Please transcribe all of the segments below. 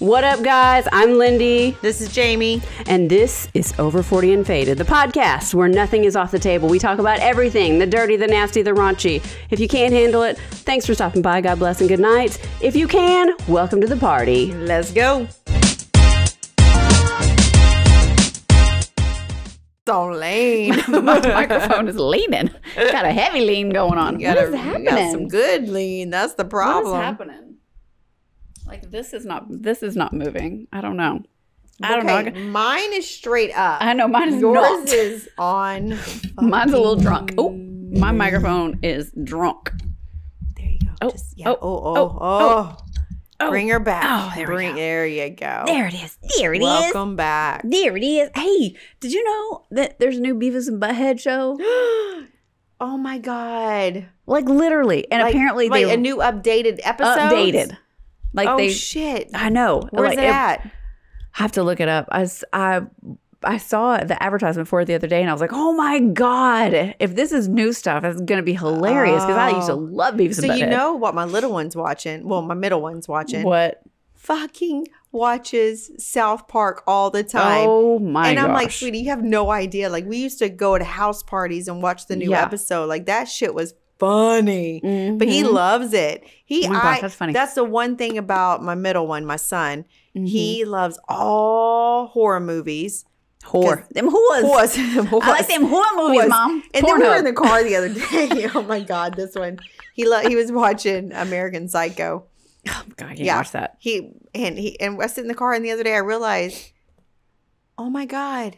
What up, guys? I'm Lindy, This is Jamie. and this is Over 40 and Faded, the podcast where nothing is off the table. We talk about everything the dirty, the nasty, the raunchy. If you can't handle it, thanks for stopping by. God bless and good night. If you can, welcome to the party. Let's go. So lame. My microphone is leaning. Got a heavy lean going on. You gotta- what is you happening? got some good lean. That's the problem. What is happening? Like this is not this is not moving. I don't know. I don't know. Okay, mine is straight up. I know mine is Yours not. is on. Mine's a little drunk. Oh, my microphone is drunk. There you go. Oh, Just, yeah. Oh, oh, Oh, oh, oh, oh. oh. Bring her back. Oh, there we Bring, go. There you go. There it is. There it is. Welcome back. There it is. Hey, did you know that there's a new Beavis and Butthead show? oh my god! Like literally, and Like- apparently like they a new updated episode. updated. Like oh they, shit! I know. Where's like, it at? I have to look it up. I I saw the advertisement for it the other day, and I was like, "Oh my god! If this is new stuff, it's gonna be hilarious." Because I used to Oh. love Beavis So and Butthead. you know what my little one's watching? Well, my middle one's watching. what? Fucking watches South Park all the time. Oh my and I'm like, sweetie, you have no idea. Like we used to go to house parties and watch the new Yeah. episode. Like that shit was funny. But he Mhm. loves it. He Oh my I, that's funny. That's the one thing about my middle one, my son. Mhm. He loves all horror movies. whore. Them whores. Horse. I like them whore movies, Whores. mom. And then we were in the car the other day. oh my god, this one. He lo- he was watching American Psycho. Oh, God, I can't Yeah. watch that. He and he and I was in the car and the other day I realized, oh my god,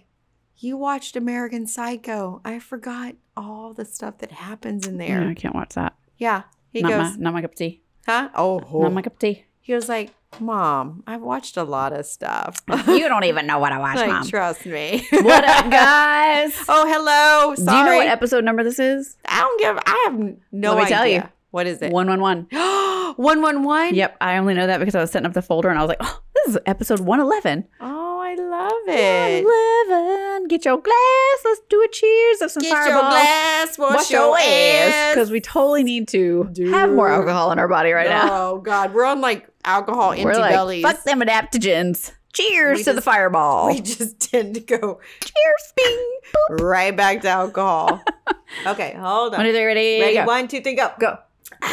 you watched American Psycho. I forgot all the stuff that happens in Yeah, there. I can't watch that. Yeah. He not goes, my, not my cup of tea. huh? Oh, Not my oh. cup of tea. he was like, Mom, I've watched a lot of stuff. you don't even know what I watch, like, mom. trust me. what up, guys? oh, hello. Sorry. Do you know what episode number this is? I don't give. I have no Let me idea. tell you. What is it? One one one. One one one. Yep, I only know that because I was setting up the folder and I was like, oh, this is episode one eleven. Oh, I love it. Eleven. Get your glass. Let's do a cheers of some Get your fireball. glass. Wash, Wash your ass because we totally need to have more alcohol in our body right now. Oh God, we're on like alcohol empty We're like, bellies. fuck them adaptogens. Cheers We to the fireball. We just tend to go Cheers, bing. right back to alcohol. okay, hold on. When are they ready? Ready? Go. One, two, three, go. Go.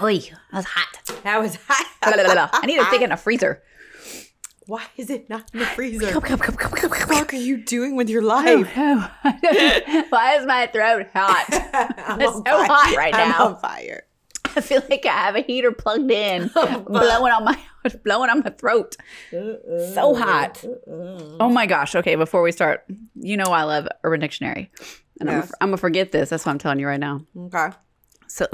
Oy, was hot. That was hot. I need to stick it in a freezer. Why is it not in the freezer? What the fuck are you doing with your Oh, life? no. Why is my throat hot? I'm It's so hot right I'm now. on fire. I feel like I have a heater plugged in, oh, blowing on my blowing on my throat. Uh-uh. So hot. Uh-uh. Oh my gosh. Okay, before we start, you know I love Urban Dictionary. And Yes. I'm, I'm gonna forget this. That's what I'm telling you right now. Okay. So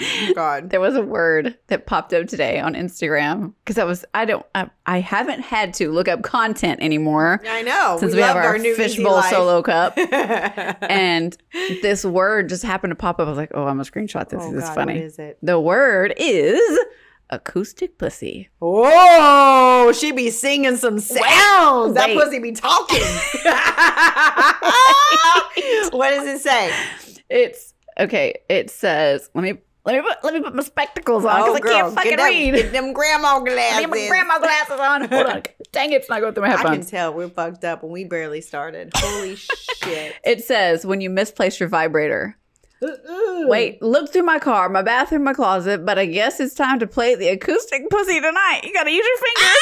Oh, God. there was a word that popped up today on Instagram because I was I don't I, I haven't had to look up content anymore I know. since we, have love our, fishbowl solo cup. and this word just happened to pop up. I was like, oh, I'm gonna screenshot this. oh, this is funny. What is it? The word is acoustic pussy. Oh, she be singing some sounds. That pussy be talking. what does it say? It's okay. It says, let me let me put let me put my spectacles on because oh, I can't fucking Oh, get them, read. Get them grandma glasses. Get my grandma glasses on. Hold on. Dang it, it's not going through my headphones. I can tell we're fucked up and we barely started. Holy shit. It says when you misplace your vibrator. Uh-uh. Wait, look through my car, my bathroom, my closet, but I guess it's time to play the acoustic pussy tonight. You gotta use your fingers.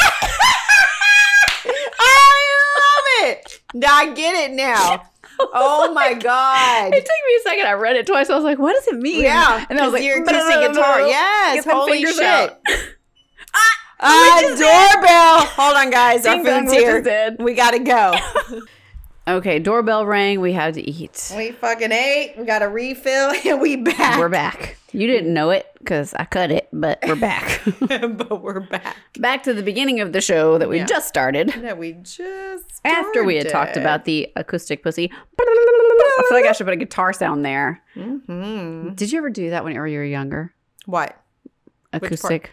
I love it. Now I get it now. Oh my god. It took me a second. I read it twice. I was like, what does it mean? Yeah, And I was like, your acoustic guitar. Yes, holy shit. Uh, doorbell. Hold on, guys. Our food's here. We gotta go. Okay, doorbell rang. We had to eat. we fucking ate. We got a refill, and we back. We're back. You didn't know it because I cut it, but we're back. but we're back. back to the beginning of the show that we Yeah. just started. That we just After we had talked about the acoustic pussy. I feel like I should put a guitar sound there. Mhm. Did you ever do that whenever you were younger? what. Acoustic.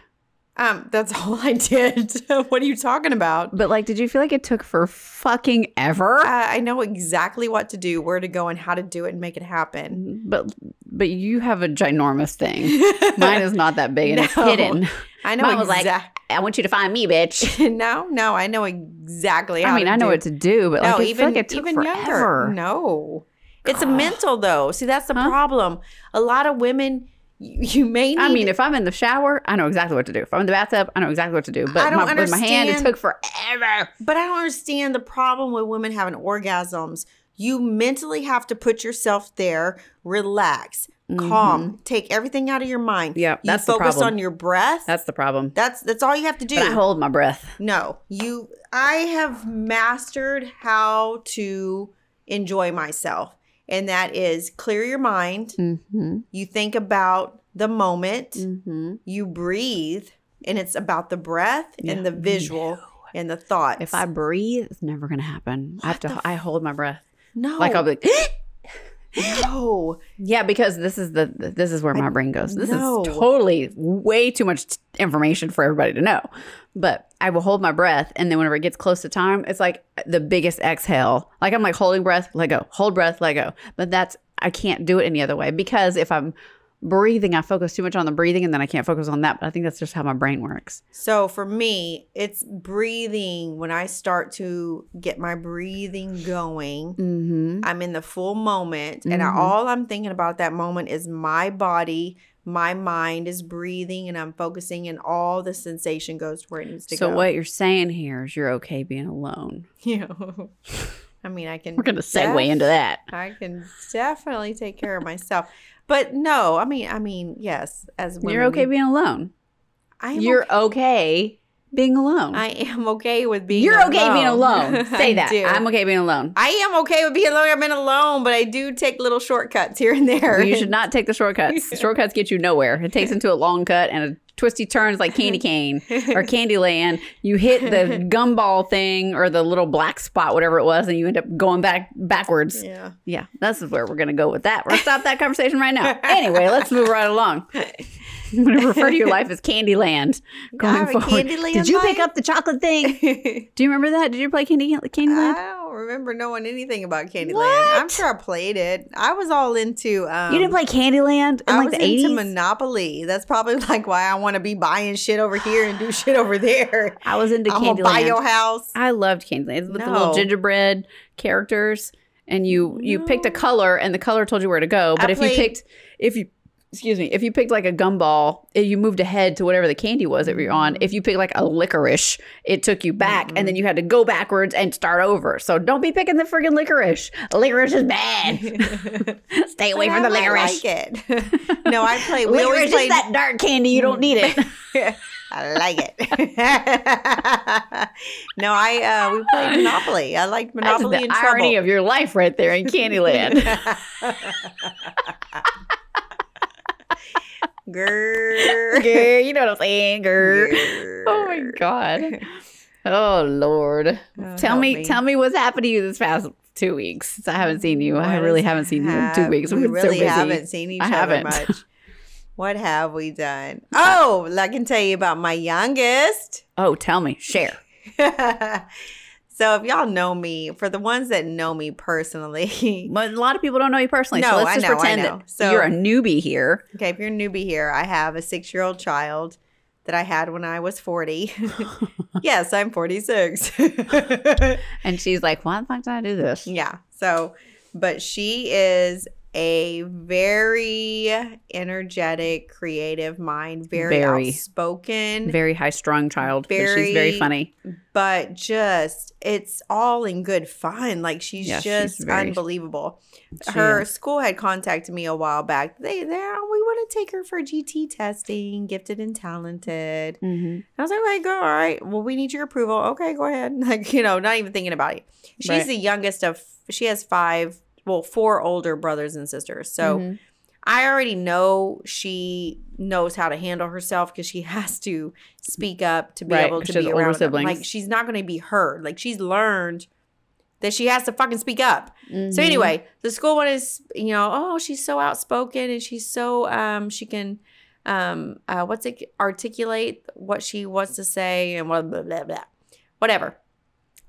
Um, that's all I did. what are you talking about? But like, did you feel like it took for fucking ever? Uh, I know exactly what to do, where to go, and how to do it and make it happen. But but you have a ginormous thing. Mine is not that big and it's hidden. I know Mine was like I want you to find me, bitch. no, no, I know exactly how I mean, I know do- what to do, but No, like, I even feel like it took even forever. younger. No, it's a mental though. See, that's the Huh? problem. A lot of women, you, you may need. I mean, if I'm in the shower, I know exactly what to do. If I'm in the bathtub, I know exactly what to do. But I don't my, with my hand, it took forever. but I don't understand the problem with women having orgasms. You mentally have to put yourself there, relax, calm, take everything out of your mind. Mm-hmm. Yeah, you that's the focus problem. on your breath. That's the problem. that's that's all you have to do. But I hold my breath. No, you. I have mastered how to enjoy myself, and that is clear your mind. Mm-hmm. You think about the moment. Mm-hmm. You breathe, and it's about the breath Yeah. and the visual and the thought. If I breathe, it's never gonna happen. I have to. the I hold my breath. no, Like I'll be like, no, yeah, because this is the this is where my brain goes. This no. is totally way too much t- information for everybody to know. But I will hold my breath, and then whenever it gets close to time, it's like the biggest exhale. Like I'm like holding breath, let go, hold breath, let go. But that's I can't do it any other way because if I'm breathing, I focus too much on the breathing, and then I can't focus on that. But I think that's just how my brain works. So for me, it's breathing. When I start to get my breathing going, Mm-hmm. I'm in the full moment, and I, Mhm. all I'm thinking about that moment is my body, my mind is breathing, and I'm focusing, and all the sensation goes to where it needs to So go. So, what you're saying here is you're okay being alone. Yeah. I mean, I can. We're gonna segue def- into that. I can definitely take care of myself, but no, I mean, I mean, yes, as women, You're okay we- being alone. I am You're okay. okay being alone. I am okay with being. You're okay being alone. alone. Say that. do. I'm okay being alone. I am okay with being alone. I've been alone, but I do take little shortcuts here and there. You should not take the shortcuts. Shortcuts get you nowhere. It takes into a long cut and a twisty turns like candy cane or Candyland. You hit the gumball thing or the little black spot, whatever it was, and you end up going back backwards. Yeah. Yeah, this is where we're gonna go with that. We're stop that conversation right now. Anyway, let's move right along. I'm gonna refer to your life as Candyland going forward. Candyland Did you pick life? up the chocolate thing? Do you remember that? Did you play Candy Candyland? Remember knowing anything about Candyland. What? I'm sure I played it. I was all into. Um, you didn't play Candyland in I like was the into eighties. Monopoly. That's probably like why I want to be buying shit over here and do shit over there. I was into I'm gonna buy your house. I loved Candyland It's with the little gingerbread characters, and you you picked a color, and the color told you where to go. But I if you picked if you excuse me, if you picked like a gumball, you moved ahead to whatever the candy was that you're on. If you picked like a licorice, it took you back, and then you had to go backwards and start over. So don't be picking the friggin' licorice. Licorice is bad. Stay away from the I licorice. like it. no, I play. We licorice always is that dark candy. You don't need it. I like it. no, I uh, we played Monopoly. I liked That's Monopoly the and irony Trouble. of your life right there in Candyland. Grrr. Grr, you know what I'm saying, girl. Oh my god. Oh lord. Oh, tell me, me. tell me what's happened to you this past two weeks since I haven't seen you. I really haven't seen you in two weeks. We We've so really busy. haven't seen each I other haven't. much. What have we done? Oh, I can tell you about my youngest. Oh, tell me, share. So if y'all know me, for the ones that know me personally, But a lot of people don't know you personally, so No, let's I just know, I pretend know. that So- you're a newbie here. okay, if you're a newbie here, I have a six year old child that I had when I was 40. yes, I'm 46. And she's like, why the fuck did I do this? yeah. So, but she is a very energetic, creative mind, very, Very. outspoken. Very high strung child, but she's very Very- funny. but just it's all in good fun. Like she's Yeah, she's just very- unbelievable. She Her is. school had contacted me a while back. They they we want to take her for GT testing, gifted and talented. Mhm. I was like, okay, go. All right. Well, we need your approval. Okay, go ahead. Like, you know, not even thinking about it. She's Right. the youngest of, she has five, well, four older brothers and sisters. So Mhm. I already know she knows how to handle herself because she has to speak up to be Right, able to she be around. Like, she's not going to be heard. Like, she's learned that she has to fucking speak up. So Mhm. anyway, the school one is, you know, oh, she's so outspoken and she's so um she can um uh what's it articulate what she wants to say and blah blah blah blah. Whatever.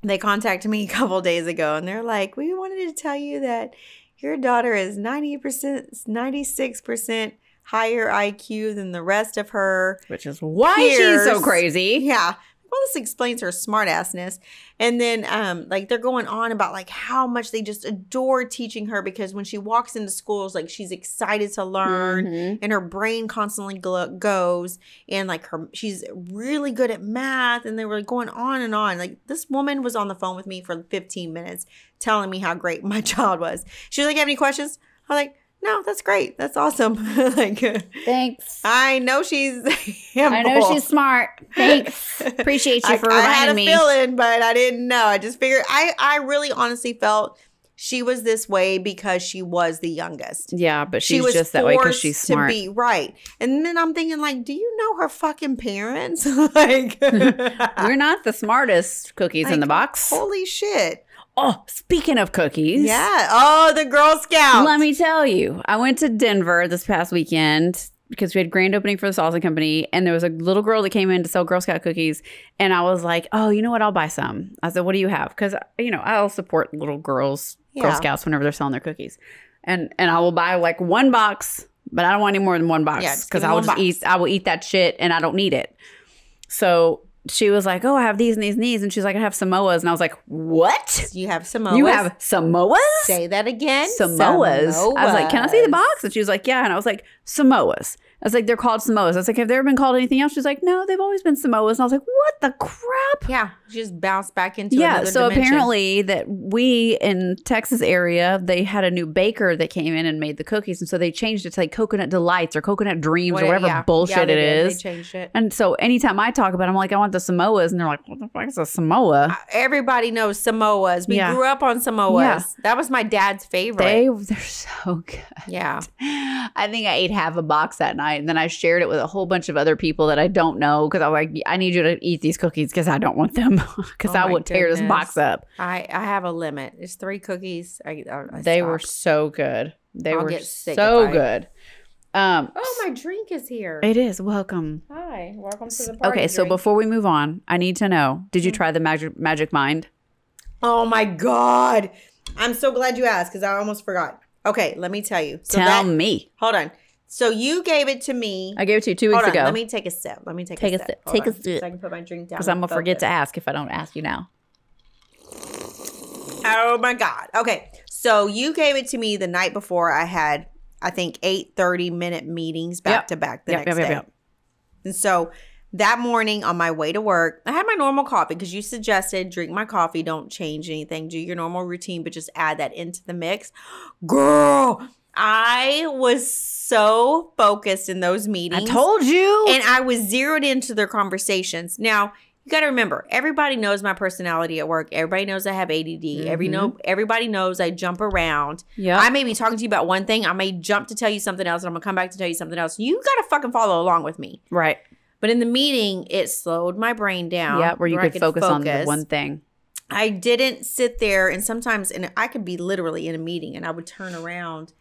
They contacted me a couple days ago and they're like, "We wanted to tell you that your daughter is 90%, 96% higher IQ than the rest of her. Which is why she's so crazy. Yeah. Well, this explains her smartassness. And then um like they're going on about like how much they just adore teaching her because when she walks into schools like she's excited to learn Mhm. and her brain constantly glo- goes and like her she's really good at math and they were going on and on like this woman was on the phone with me for 15 minutes telling me how great my child was she was like have any questions i was like no that's great that's awesome like Thanks. i know she's I know she's smart. Thanks. Appreciate you I, for I had a me. feeling, but I didn't know. I just figured. I I really honestly felt she was this way because she was the youngest. Yeah, but she was just that way because she's smart. to be right. And then I'm thinking, like, do you know her fucking parents? like, We're not the smartest cookies in the box. holy shit! Oh, speaking of cookies. Yeah. Oh, the Girl Scouts. Let me tell you, I went to Denver this past weekend because we had grand opening for the Salsa Company, and there was a little girl that came in to sell Girl Scout cookies, and I was like, "Oh, you know what? I'll buy some." I said, "What do you have?" Because you know I'll support little girls, Girl Scouts whenever they're selling their cookies, and and I will buy like one box, but I don't want any more than one box because me I will just box. eat. I will eat that shit, and I don't need it. So she was like, "Oh, I have these and these and these," and she's like, "I have Samoas," and I was like, "What? You have Samoas. You have Samoas?" Say that again. Samoas. I was like, "Can I see the box?" And she was like, "Yeah." And I was like, "Samoas." I was like, "They're called Samoas." I was like, "Have they ever been called anything else?" She's like, "No, they've always been Samoas." And I was like, "What the crap?" Yeah, she just bounced back into yeah. So dimension. apparently, that we in Texas area, they had a new baker that came in and made the cookies, and so they changed it to like coconut delights or coconut dreams What- or whatever yeah. bullshit Yeah, it did. is. They changed it. And so anytime I talk about, it, I'm like, I want the Samoas, and they're like, "What the fuck is a Samoa?" Everybody knows Samoas. We Yeah. grew up on Samoas. That was my dad's favorite. They they're so good. yeah. I think I ate half a box that night, and then I shared it with a whole bunch of other people that I don't know because I'm like, I need you to eat these cookies because I don't want them because Oh I my would tear this box up. I I have a limit. It's three cookies. I, I, They were so good. They I'll were so good. Um, Oh, my drink is here. it is welcome. Hi, welcome to the party. Okay, so drink. before we move on, I need to know: Did you Mm. try the magic magic mind? Oh my god, I'm so glad you asked because I almost forgot. Okay, let me tell you. So Tell that, me. hold on. So you gave it to me. I gave it to you two weeks Hold on, ago let me take a sip. Let me take, Take a sip. Hold Take a sip. So I can put my drink down. because I'm gonna forget to ask if I don't ask you now. Oh my god. Okay. So you gave it to me the night before I had I think 8 30 minute meetings back Yep. to back the Yep, next yep, day. And so that morning on my way to work, I had my normal coffee because you suggested drink my coffee, don't change anything, do your normal routine, but just add that into the mix. Girl, I was so focused in those meetings. I told you. and I was zeroed into their conversations. Now, you got to remember, everybody knows my personality at work. Everybody knows I have ADD. Every mm-hmm. know, everybody knows I jump around. yeah. I may be talking to you about one thing. I may jump to tell you something else, and I'm gonna come back to tell you something else. You got to fucking follow along with me. right. But in the meeting, it slowed my brain down. Yeah, where you I could focus, on the focus. one thing. I didn't sit there, and sometimes, and I could be literally in a meeting, and I would turn around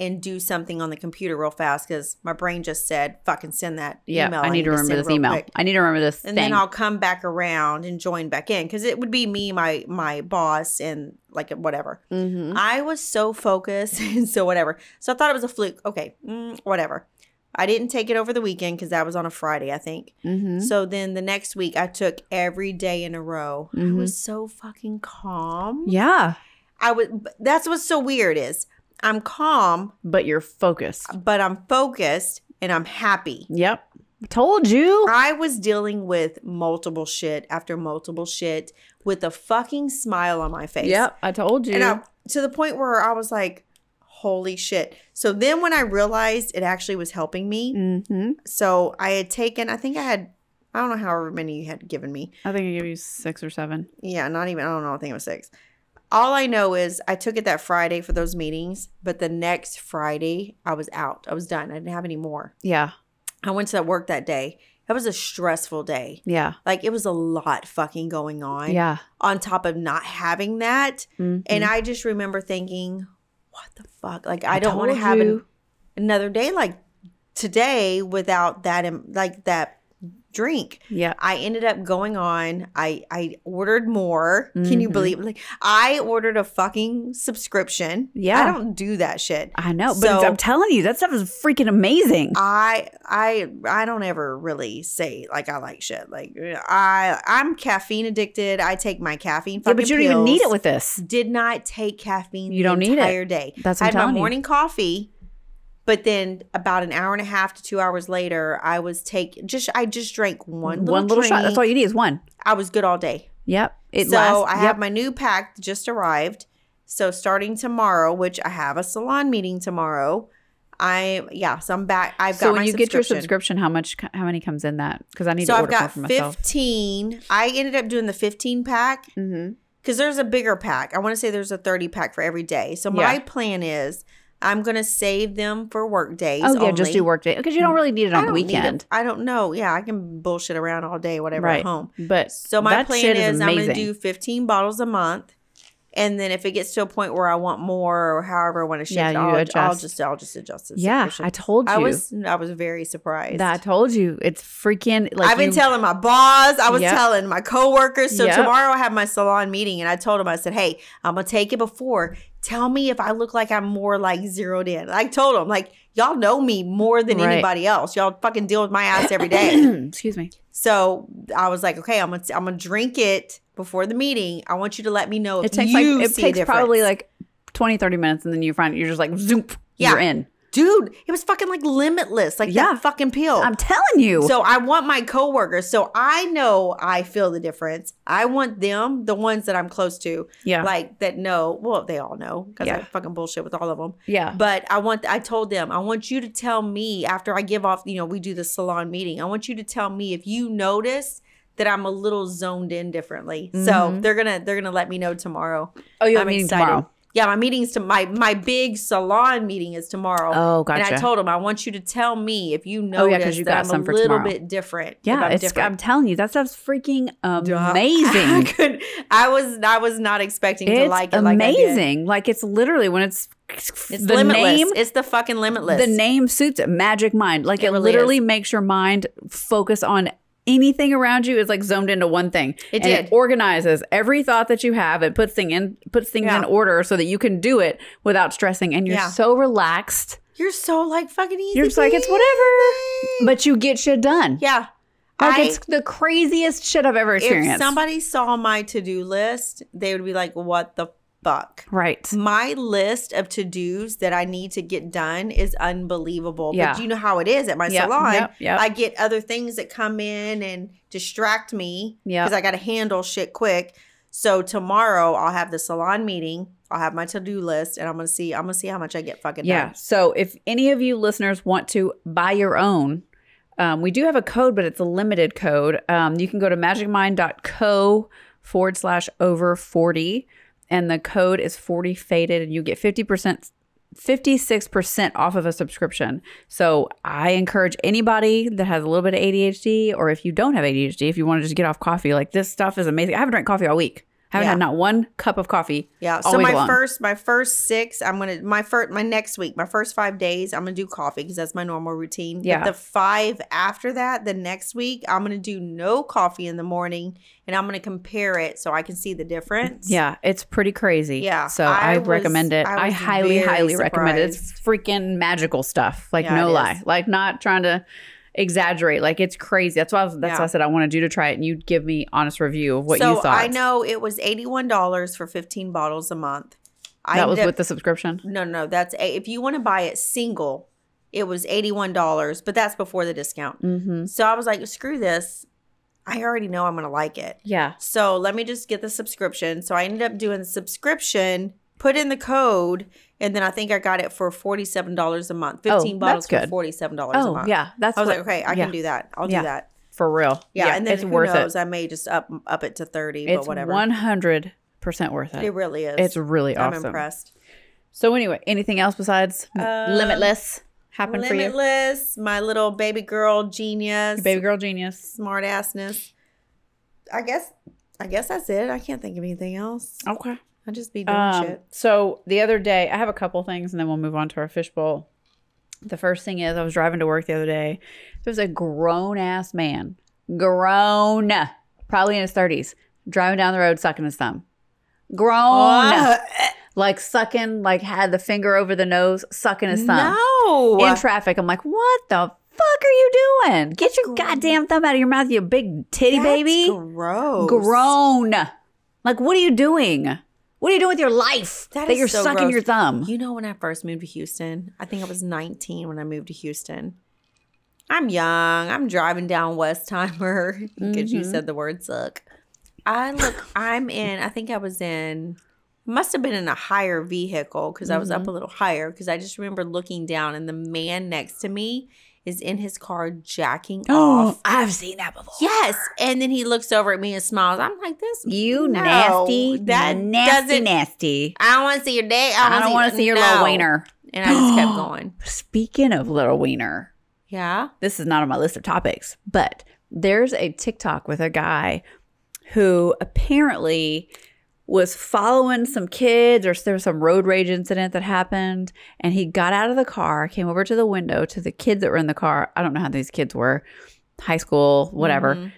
and do something on the computer real fast because my brain just said, "Fucking send that Yeah, email." I need to remember this email. quick." I need to remember this and thing. then I'll come back around and join back in because it would be me, my my boss, and like whatever. mm-hmm. I was so focused and so whatever. So I thought it was a fluke. Okay, mm, whatever. I didn't take it over the weekend because that was on a Friday, I think. Mm-hmm. So then the next week, I took every day in a row. I Mhm. was so fucking calm. Yeah, I was. That's what's so weird is I'm calm, but you're focused. but I'm focused and I'm happy. Yep. Told you. I was dealing with multiple shit after multiple shit with a fucking smile on my face. Yep. I told you. And I, to the point where I was like, holy shit. So then when I realized it actually was helping me, mm-hmm. so I had taken, I think I had, I don't know however many you had given me. I think I gave you six or seven. Yeah, not even, I don't know, I think it was six. All I know is I took it that Friday for those meetings, but the next Friday I was out. I was done. I didn't have any more. Yeah. I went to work that day. That was a stressful day. Yeah. Like it was a lot fucking going on. Yeah. On top of not having that. Mhm. And I just remember thinking, what the fuck? Like, I, I don't want to have an, another day like today without that, like that drink. Yeah. I ended up going on. I I ordered more. Can you Mhm. believe? Like I ordered a fucking subscription. Yeah. I don't do that shit. I know, but So- it's- I'm telling you, that stuff is freaking amazing. I I I don't ever really say like I like shit. Like I I'm caffeine addicted. I take my caffeine. yeah, but you don't even need it with this. Did not take caffeine. You don't need it. entire day. That's I what had I'm my telling you. morning coffee, but then about an hour and a half to two hours later, I was take just I just drank one little One little shot. That's all you need is one. I was good all day. Yep. It so lasts. I yep. have my new pack just arrived. So starting tomorrow, which I have a salon meeting tomorrow. I yeah, so I'm back. I've so got when my you get your subscription. how much? How many comes in that? Because I need So to I've order got for myself. 15. I ended up doing the 15 pack Mm-hmm. because there's a bigger pack. I want to say there's a 30 pack for every day. So my Yeah. plan is I'm going to save them for work days. Oh yeah, just do work day because you don't really need it on the don't need it. weekend, I don't know. Yeah, I can bullshit around all day, whatever, right? at home. But So my plan shit is, I'm gonna do 15 bottles a month. And then if it gets to a point where I want more or however I want to shift, Yeah, I'll, I'll just I'll just adjust Yeah. I told you. I was I was very surprised. that I told you. It's freaking like I've been you- telling my boss. I was Yep. telling my coworkers. So Yep. tomorrow I have my salon meeting, and I told them I said, "Hey, I'm gonna take it before. Tell me if I look like I'm more like zeroed in." I told them like y'all know me more than Right. anybody else. Y'all fucking deal with my ass every day. Excuse me. so I was like, "Okay, I'm gonna I'm gonna drink it before the meeting. I want you to let me know if It takes you like it takes probably like 20, 30 minutes, and then you find you're just like zoop. Yeah. You're in. Dude. It was fucking like limitless, like Yeah. that fucking pill. I'm telling you. So I want my coworkers. So I know I feel the difference. I want them, the ones that I'm close to, yeah, like that know. Well, they all know because I fucking bullshit with all of them. yeah. But I want. I told them I want you to tell me after I give off. You know, we do the salon meeting. I want you to tell me if you notice that I'm a little zoned in differently. So Mhm. they're gonna they're gonna let me know tomorrow. Oh, you have I'm meeting excited. tomorrow. Yeah, my meeting's to my my big salon meeting is tomorrow. Oh, gotcha. And. I told him I want you to tell me if you know. Oh, yeah, 'cause notice you that got some a little tomorrow. bit different. yeah, I'm it's. different. I'm telling you, that stuff's freaking I amazing. could- I was I was not expecting to like it. Like I amazing. Like it's literally when it's It's the limitless. name. it's the fucking limitless. The name suits it. Magic mind. Like It it, really literally is. makes your mind focus on anything around you is like zoned into one thing. It and did. It organizes every thought that you have. It puts thing in puts things Yeah. in order so that you can do it without stressing. And you're Yeah. so relaxed. You're so like fucking easy. You're just like it's whatever, but you get shit done. yeah. Like I- it's the craziest shit I've ever experienced. if somebody saw my to do list, they would be like, "What the fuck?" right. My list of to dos that I need to get done is unbelievable. Yeah. But you know how it is at my Yep, salon. yep, yep. I get other things that come in and distract me because I got to handle shit quick. So tomorrow I'll have the salon meeting. I'll have my to do list, and I'm gonna see. I'm gonna see how much I get fucking Yeah. done. So if any of you listeners want to buy your own, um, we do have a code, but it's a limited code. Um, you can go to magicmind.co forward slash over 40, and the code is 40 faded, and you get 50%. 56% off of a subscription. So I encourage anybody that has a little bit of ADHD, or if you don't have ADHD, if you want to just get off coffee, like this stuff is amazing. I haven't drank coffee all week. I haven't Yeah. had not one cup of coffee. Yeah. So my long. first, my first six, I'm gonna my first, my next week, my first five days, I'm gonna do coffee because that's my normal routine. Yeah. But the five after that, the next week, I'm gonna do no coffee in the morning, and I'm gonna compare it so I can see the difference. Yeah, it's pretty crazy. Yeah, So I I, was- recommend it. I I, highly, highly recommend it. It's freaking magical stuff. Like Yeah, no lie. Like not trying to exaggerate. Like it's crazy. That's why I was, that's Yeah. why I said I wanted you to try it and you'd give me honest review of what so you thought. I know it was eighty one dollars for fifteen bottles a month. I that was ended with the subscription. no, no, that's a, if you want to buy it single, it was eighty one dollars, but that's before the discount. Mm-hmm. So I was like, screw this. I already know I'm gonna like it. Yeah. So let me just get the subscription. So I ended up doing the subscription, put in the code, and then I think I got it for forty-seven dollars a month. Oh, Fifteen bottles that's for forty-seven dollars a Oh month. yeah. That's I was what- like, okay, I yeah, can do that. I'll Yeah. do that. for real. Yeah, and then it's who worth knows? it. I may just up up it to thirty, It's but whatever. one hundred percent worth it. it really is. It's really awesome. I'm impressed. So anyway, anything else besides Um, Limitless happen for you? Limitless, my little baby girl genius, Baby girl genius. smart assness. I guess. I guess that's it. I can't think of anything else. Okay. I just be doing Um, shit. so the other day, I have a couple things, and then we'll move on to our fishbowl. The first thing is, I was driving to work the other day. There was a grown ass man, grown, probably in his 30s, driving down the road sucking his thumb. Grown. Like sucking, like had the finger over the nose, sucking his thumb no. in traffic. I'm like, what the fuck are you doing? Get your gross. goddamn thumb out of your mouth, you big titty That's baby. Gross. Grown. Like, what are you doing? What are you doing with your life That that, is you're so sucking gross. your thumb? You know, when I first moved to Houston, I think I was 19 when I moved to Houston. I'm young. I'm driving down Westheimer because you Mhm. said the word suck. I look, I'm in, I think I was in, must have been in a higher vehicle because I was up a little higher because I just remember looking down and the man next to me is in his car jacking off. Oh, I've seen that before. Yes. And then he looks over at me and smiles. I'm like, this. You no, nasty, That nasty, nasty. I don't want to see your dick. I don't want to see your no. little wiener. And I just kept going. Speaking of little wiener, Yeah. this is not on my list of topics, but there's a TikTok with a guy who apparently was following some kids or there was some road rage incident that happened and he got out of the car came over to the window to the kids that were in the car i don't know how these kids were high school whatever Mhm.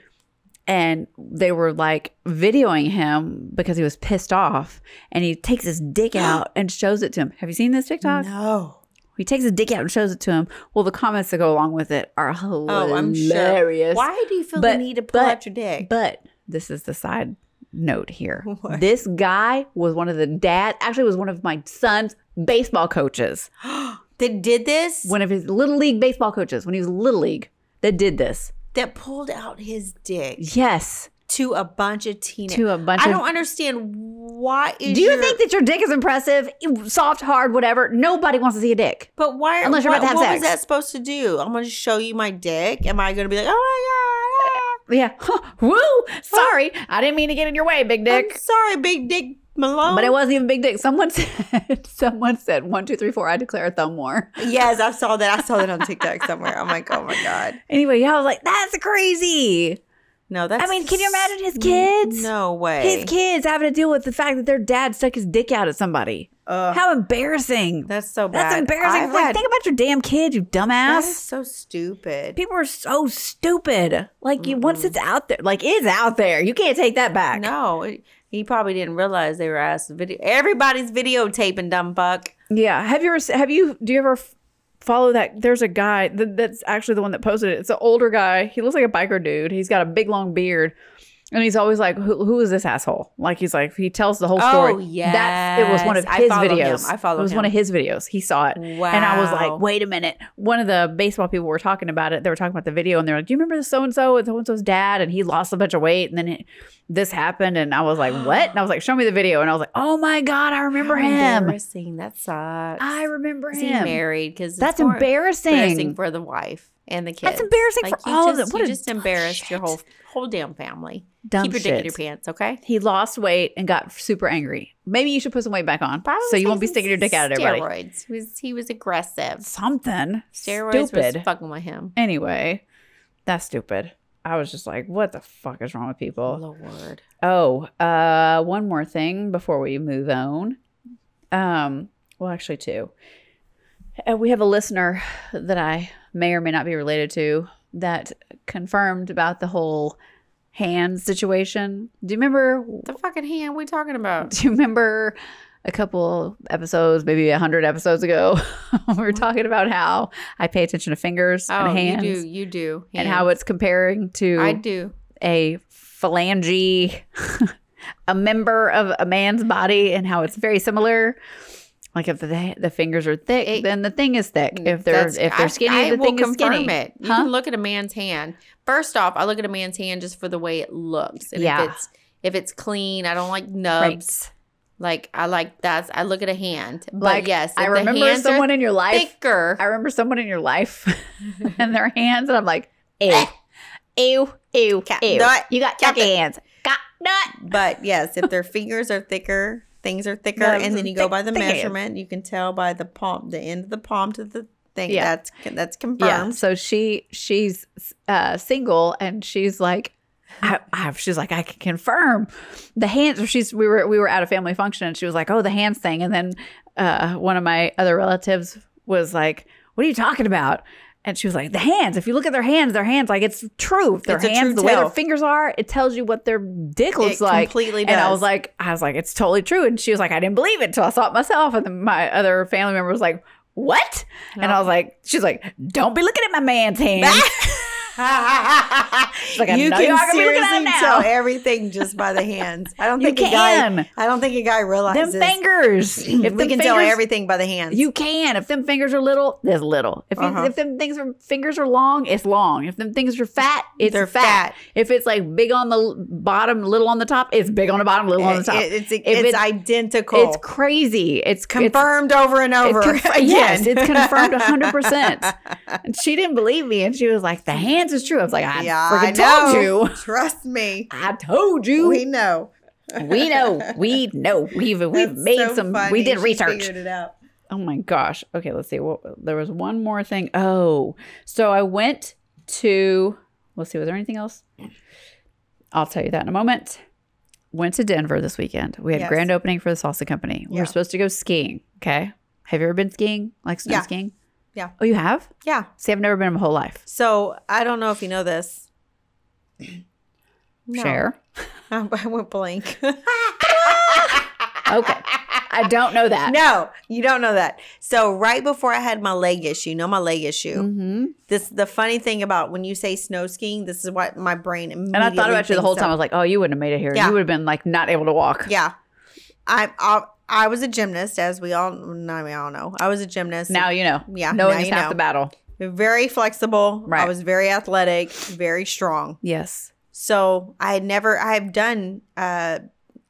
and they were like videoing him because he was pissed off and he takes his dick out and shows it to him have you seen this tiktok No. he takes his dick out and shows it to him. Well, the comments that go along with it are hilarious. Oh, I'm sure. Why do you feel But- the need to pull but- out your dick? But this is the side note here. What? This guy was one of the dad, actually was one of my son's baseball coaches. that did this? One of his little league baseball coaches when he was little league that did this. that pulled out his dick Yes. to a bunch of teenagers. To a bunch I of don't understand why is Do you your- think that your dick is impressive? Soft, hard, whatever. Nobody wants to see a dick. But why? Unless you're what, about to have what sex. was that supposed to do? I'm going to show you my dick. Am I going to be like, oh my god? Yeah. Woo! Sorry. I didn't mean to get in your way, big dick. I'm sorry, big dick Malone. But it wasn't even big dick. Someone said, someone said, one, two, three, four, I declare a thumb war. yes, I saw that. I saw that on TikTok somewhere. I'm like, oh my god. Anyway, yeah, I was like, that's crazy. No, that's. I mean, can you imagine his kids? No way. His kids having to deal with the fact that their dad stuck his dick out at somebody. Ugh, How embarrassing. that's so bad. That's embarrassing. I've Like, had- think about your damn kid, you dumbass. is so stupid. People are so stupid. Like, you once it's out there, like, it's out there. You can't take that back. No, he probably didn't realize they were asked to video. Everybody's videotaping, dumb fuck. Yeah. Have you ever, have you, do you ever follow that? There's a guy that, that's actually the one that posted it. It's an older guy. He looks like a biker dude. He's got a big long beard. And he's always like, who, who is this asshole? Like, he's like, he tells the whole oh, story. Oh, That's, it was one of. I his follow him. videos. I follow him. It was one of his videos. He saw it. Wow. And I was like, wait a minute. One of the baseball people were talking about it. They were talking about the video and they're like, do you remember the so and so and so and so's dad? And he lost a bunch of weight. And then it, this happened. And I was like, what? And I was like, show me the video. And I was like, oh my God, I remember How him. Embarrassing. That sucks. I remember Is him. he married? Because That's embarrassing. Embarrassing for the wife and the kids. That's embarrassing for you all of them. What you just embarrassed your whole whole damn family. Dumb Keep your dick in your pants, okay? He lost weight and got super angry. Maybe you should put some weight back on Probably so you won't be sticking your dick out at everybody. Steroids. He was he was aggressive. Something Steroids stupid. was fucking with him. Anyway, that's stupid. I was just like, what the fuck is wrong with people? Lord. Oh, uh, one more thing before we move on. Um, well, actually, two. Uh, we have a listener that I may or may not be related to that confirmed about the whole hand situation. Do you remember? The fucking hand we talking about? Do you remember a couple episodes, maybe a hundred episodes ago, we were talking about how I pay attention to fingers Oh, and hands, you do, you do. and how it's comparing to I do. a phalange, a member of a man's body, and how it's very similar. Like if the the fingers are thick, It- then the thing is thick. Mm, if they're if they're skinny, I the thing is confirm skinny. it. You Huh? can look at a man's hand. First off, I look at a man's hand just for the way it looks. And Yeah. if it's if it's clean, I don't like nubs. Like I like that. I look at a hand. But Like yes, I remember someone in your life. thicker. I remember someone in your life and their hands, and I'm like, ew, ew, ew, Cat ew. nut. You got Cat hands. Got nut. But yes, if their fingers are thicker, things are thicker, No, and then you go by the thick measurement. You can tell by the palm, the end of the palm to the thing. Yeah. That's that's Yeah. confirmed. So she she's uh, single, and she's like. I, I, she's like, I can confirm the hands. Or she's we were we were at a family function, and she was like, oh, the hands thing. And then uh, one of my other relatives was like, what are you talking about? And she was like, the hands. If you look at their hands, their hands, like it's true. Their It's hands, the way their fingers are, it tells you what their dick looks It like. completely And I was like, I was like, it's totally true. And she was like, I didn't believe it until I saw it myself. And then my other family member was like, what? And I was like, she's like, don't be looking at my man's hands. like, you can are gonna be looking at seriously tell everything just by the hands. I don't You think a can. guy. I don't think a guy realizes them fingers. If we them can tell everything by the hands. You can. If them fingers are little, there's little. If Uh-huh. if them things are fingers are long, it's long. If them things are fat, it's They're fat. fat. If it's like big on the bottom, little on the top, it's big on the bottom, little on the top. it- it's it's it- identical. It's crazy. It's confirmed over and over. it's conf- again. yes, it's confirmed hundred percent. And she didn't believe me, and she was like, "The hands is true." I was like, "I yeah, freaking I told you. Trust me. I told you. We know. we know. We know. We've we've made so some. funny. We did She research. Figured it out. Oh my gosh. Okay, let's see. Well, there was one more thing. Oh, so I went to. Let's see. Was there anything else? I'll tell you that in a moment. Went to Denver this weekend. We had Yes. grand opening for the salsa company. We Yeah. were supposed to go skiing. Okay. Have you ever been skiing? Like snow Yeah. skiing? Yeah. Oh, you have? Yeah. See, I've never been in my whole life. So I don't know if you know this. No. Share. I went blank. Okay. I don't know that. no, you don't know that. So right before I had my leg issue, you know my leg issue. Mm-hmm. This the funny thing about when you say snow skiing. This is what my brain And I thought about you the whole time. I was like, oh, you wouldn't have made it here. Yeah. You would have been like not able to walk. Yeah, I, I I was a gymnast, as we all no, we all know. I was a gymnast. Now you know. Yeah, Knowing now is you half know. the battle. very flexible. Right. I was very athletic, very strong. Yes. So I had never. I have done uh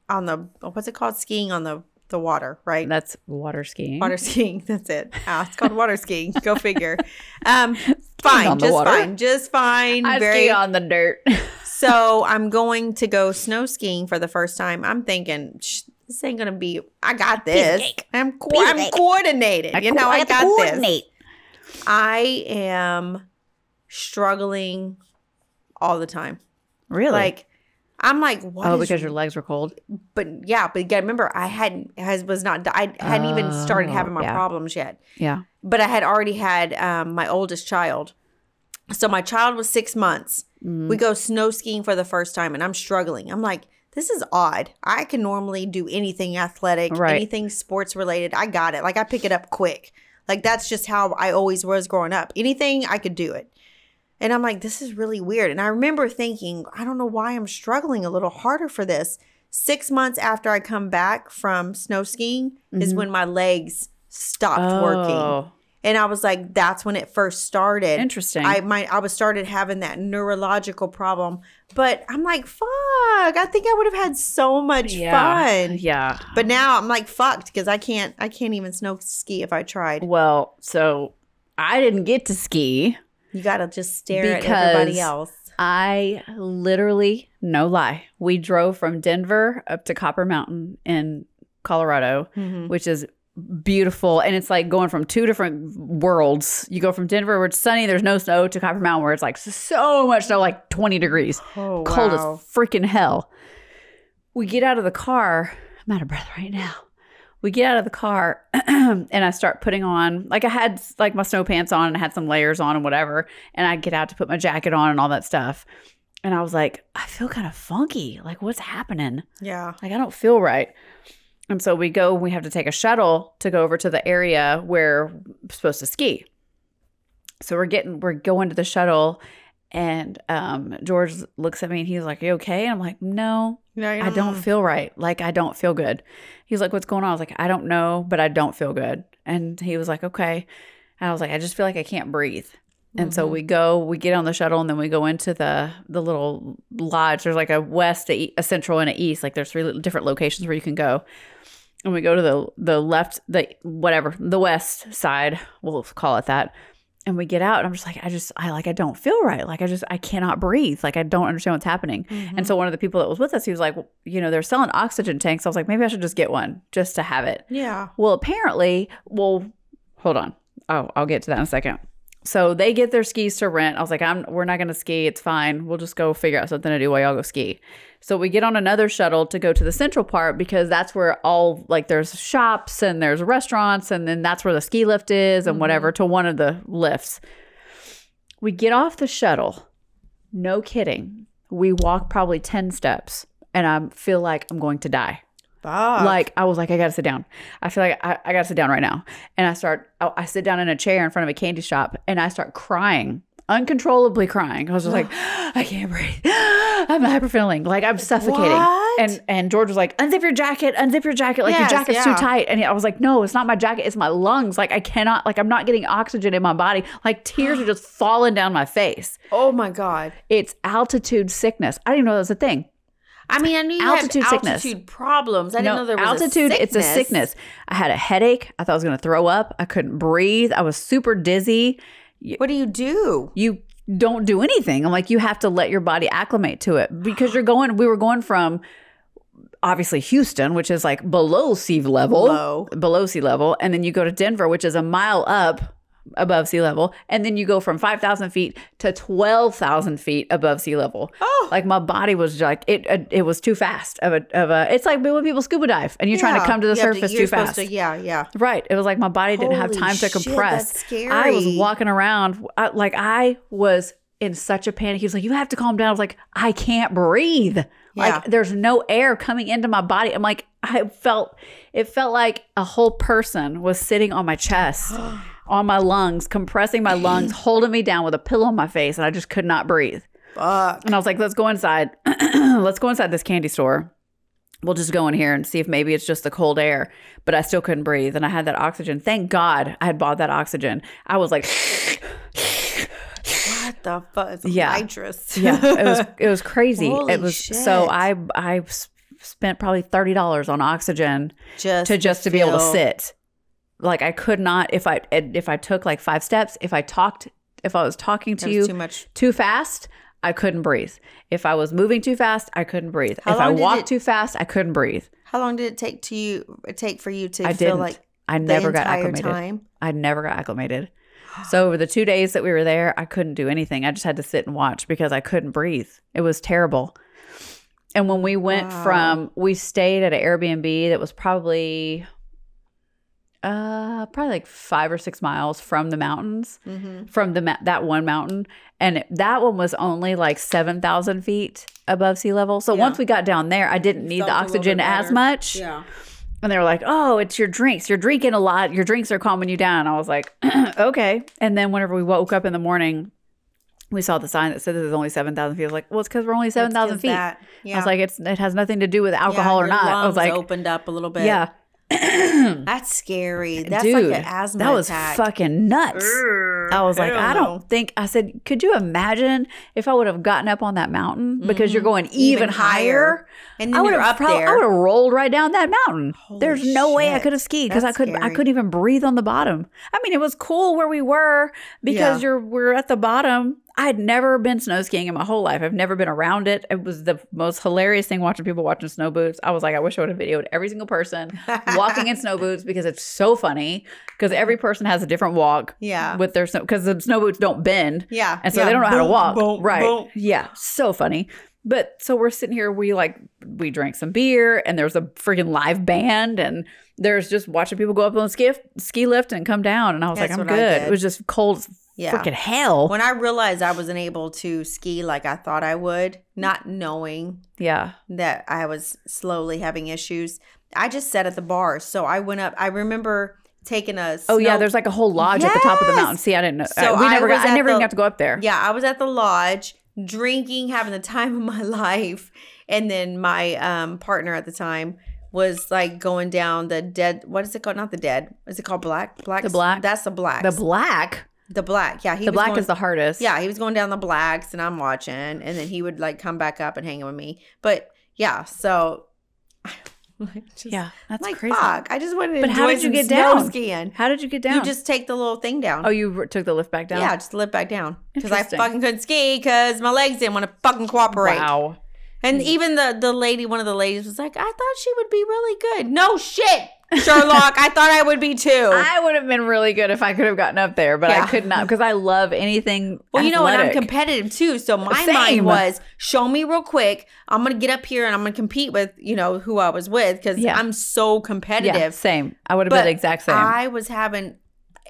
on the what's it called skiing on the the water, right? That's water skiing. Water skiing. That's it. Ah, it's called water skiing. Go figure. Um, fine, just water. fine, just fine. I very. ski on the dirt. so I'm going to go snow skiing for the first time. I'm thinking. This ain't gonna be. I got this. I'm co- I'm coordinated. you know, I, have to got this. I am struggling all the time. Really? Like I'm like, what oh, is- because your legs were cold. but yeah, but gotta remember, I hadn't has was not I hadn't even started Oh, having my yeah. problems yet. Yeah. But I had already had um, my oldest child. So my child was six months. Mm-hmm. We go snow skiing for the first time, and I'm struggling. I'm like, this is odd. I can normally do anything athletic, Right. anything sports related. I got it. Like I pick it up quick. Like that's just how I always was growing up. Anything I could do it. And I'm like, this is really weird. And I remember thinking, I don't know why I'm struggling a little harder for this. Six months after I come back from snow skiing is when my legs stopped working. Mm-hmm. Oh, And I was like, that's when it first started. Interesting. I my I was started having that neurological problem. But I'm like, fuck. I think I would have had so much yeah. fun. Yeah. But now I'm like fucked because I can't I can't even snow ski if I tried. Well, so I didn't get to ski. You gotta just stare at everybody Because- else. I literally, no lie, we drove from Denver up to Copper Mountain in Colorado, Mhm. which is beautiful. And it's like going from two different worlds. You go from Denver where it's sunny, there's no snow, to Copper Mountain where it's like so much snow, like 20 degrees. Oh, cold wow. as freaking hell. We get out of the car. I'm out of breath right now. We get out of the car and I start putting on, like, I had like my snow pants on and I had some layers on and whatever. And I get out to put my jacket on and all that stuff. And I was like, I feel kind of funky. Like, what's happening? Yeah. Like, I don't feel right. And so we go, we have to take a shuttle to go over to the area where we're supposed to ski. So we're getting, we're going to the shuttle. And um, George looks at me and he's like, You okay? And I'm like, No, No, I don't feel right. Like, I don't feel good. He's like, What's going on? I was like, I don't know, but I don't feel good. And he was like, Okay. And I was like, I just feel like I can't breathe. And so Mhm. we go, we get on the shuttle, and then we go into the the little lodge. There's like a west, a central, and an east. Like there's three different locations where you can go. And we go to the the left, the whatever, the west side. We'll call it that. And we get out, and I'm just like, I just, I like, I don't feel right. Like I just, I cannot breathe. Like I don't understand what's happening. Mm-hmm. And so one of the people that was with us, he was like, you know, they're selling oxygen tanks. I was like, maybe I should just get one just to have it. Yeah. Well, apparently, well, hold on. Oh, I'll get to that in a second. So they get their skis to rent. I was like, I'm we're not gonna ski. It's fine. We'll just go figure out something to do while y'all go ski. So we get on another shuttle to go to the central part because that's where all like there's shops and there's restaurants and then that's where the ski lift is and whatever mm-hmm. to one of the lifts. We get off the shuttle. No kidding. We walk probably 10 steps and I feel like I'm going to die. Fuck. Like I was like, I gotta sit down. I feel like I, I gotta sit down right now. And I start, I, I sit down in a chair in front of a candy shop, and I start crying, uncontrollably crying. I was just like, I can't breathe. I'm hyperventilating, like I'm suffocating. What? And and George was like, unzip your jacket, unzip your jacket, like Yes, your jacket's yeah. too tight. And I was like, no, it's not my jacket, it's my lungs. Like I cannot, like I'm not getting oxygen in my body. Like tears are just falling down my face. oh my god. It's altitude sickness. I didn't even know that was a thing. I mean, I knew you Altitude had sickness. altitude problems. I didn't know there was altitude. A it's a sickness. sickness. I had a headache. I thought I was going to throw up. I couldn't breathe. I was super dizzy. What do you do? You don't do anything. I'm like, you have to let your body acclimate to it because you're going. We were going from obviously Houston, which is like below sea level, Low. below sea level, and then you go to Denver, which is a mile up above sea level, and then you go from five thousand feet to twelve thousand feet above sea level. Oh. Like my body was like it. It, it was too fast of a of a. It's like when people scuba dive and you're trying to come to the You surface too fast. to- yeah, yeah. Right. It was like my body didn't have time to compress. that's I was walking around I, like I was in such a panic. He was like, "You have to calm down." I was like, "I can't breathe. Yeah. Like there's no air coming into my body." I'm like, I felt it felt like a whole person was sitting on my chest, on my lungs, compressing my lungs, holding me down with a pillow on my face, and I just could not breathe. Fuck. And I was like, let's go inside. let's go inside this candy store. We'll just go in here and see if maybe it's just the cold air. But I still couldn't breathe. And I had that oxygen. Thank God I had bought that oxygen. I was like, What the fuck? It's Yeah. nitrous. yeah, it was it was crazy. Holy it was shit. so I I spent probably thirty dollars on oxygen just to just to be able to sit. Like I could not if I if I took like five steps, if I talked if I was talking to was you too much. too fast, I couldn't breathe. If I was moving too fast, I couldn't breathe. How if I walked it- too fast, I couldn't breathe. How long did it take to you? Take for you to I feel didn't. like I never got acclimated. time? I never got acclimated. So over the two days that we were there, I couldn't do anything. I just had to sit and watch because I couldn't breathe. It was terrible. And when we went Wow. from, we stayed at an Airbnb that was probably, uh, probably like five or six miles from the mountains, Mm-hmm. from the ma- that one mountain, and it- that one was only like seven thousand feet above sea level. So Yeah. once we got down there, I didn't need the oxygen as much. Yeah. And they were like, "Oh, it's your drinks. You're drinking a lot. Your drinks are calming you down." I was like, "Okay." And then whenever we woke up in the morning, we saw the sign that said this is only seven thousand feet. I was like, "Well, it's because we're only seven thousand feet." That, I yeah. was like, "It's it has nothing to do with alcohol Yeah, or not." I was like, opened up a little bit. "Yeah, That's scary. That's dude, like an asthma that was attack. fucking nuts." I was like, I don't think. I said, could you imagine if I would have gotten up on that mountain because you're going even, Mm-hmm. Even higher? higher. And then I would have there. I would have rolled right down that mountain. Holy There's no way I could have skied because I could I scary. couldn't even breathe on the bottom. I mean, it was cool where we were because Yeah. you're we're at the bottom. I had never been snow skiing in my whole life. I've never been around it. It was the most hilarious thing watching people watching snow boots. I was like, I wish I would have videoed every single person walking in snow boots because it's so funny because every person has a different walk Yeah. with their snow because the snow boots don't bend. Yeah. And so Yeah. they don't know how to walk. boom, right. boom. Yeah. So funny. But so we're sitting here, we like, we drank some beer and there's a freaking live band and there's just watching people go up on the ski, ski lift and come down. And I was That's like, I'm good. It was just cold Yeah. freaking hell. When I realized I wasn't able to ski like I thought I would, not knowing yeah. that I was slowly having issues, I just sat at the bar. So I went up. I remember taking a. Oh, yeah. There's like a whole lodge at the top of the mountain. See, I didn't know. So we I never got, I never even the- got to go up there. Yeah, I was at the lodge drinking, having the time of my life, and then my um, partner at the time was like going down the dead. What is it called? Not the dead. Is it called black? Black. The black? That's the black. The black. The black. Yeah, he The was black going- is the hardest. Yeah, he was going down the blacks, and I'm watching, and then he would like come back up and hang with me. But yeah, so like, just, Yeah. That's like crazy. fuck. I just wanted to But how enjoy did you get down? skiing. How did you get down? You just take the little thing down. oh, you r- took the lift back down? Yeah, just lift back down because I fucking couldn't ski because my legs didn't want to fucking cooperate. Wow. And even the the lady, one of the ladies, was like, "I thought she would be really good." No shit. Sherlock. I thought I would be too. I would have been really good if I could have gotten up there, but Yeah. I could not because I love anything. well, you know, and I'm competitive too. So my Same. mind was, show me real quick. I'm gonna get up here and I'm gonna compete with you know who I was with because Yeah. I'm so Yeah, competitive. same. I would have been the exact same. I was having,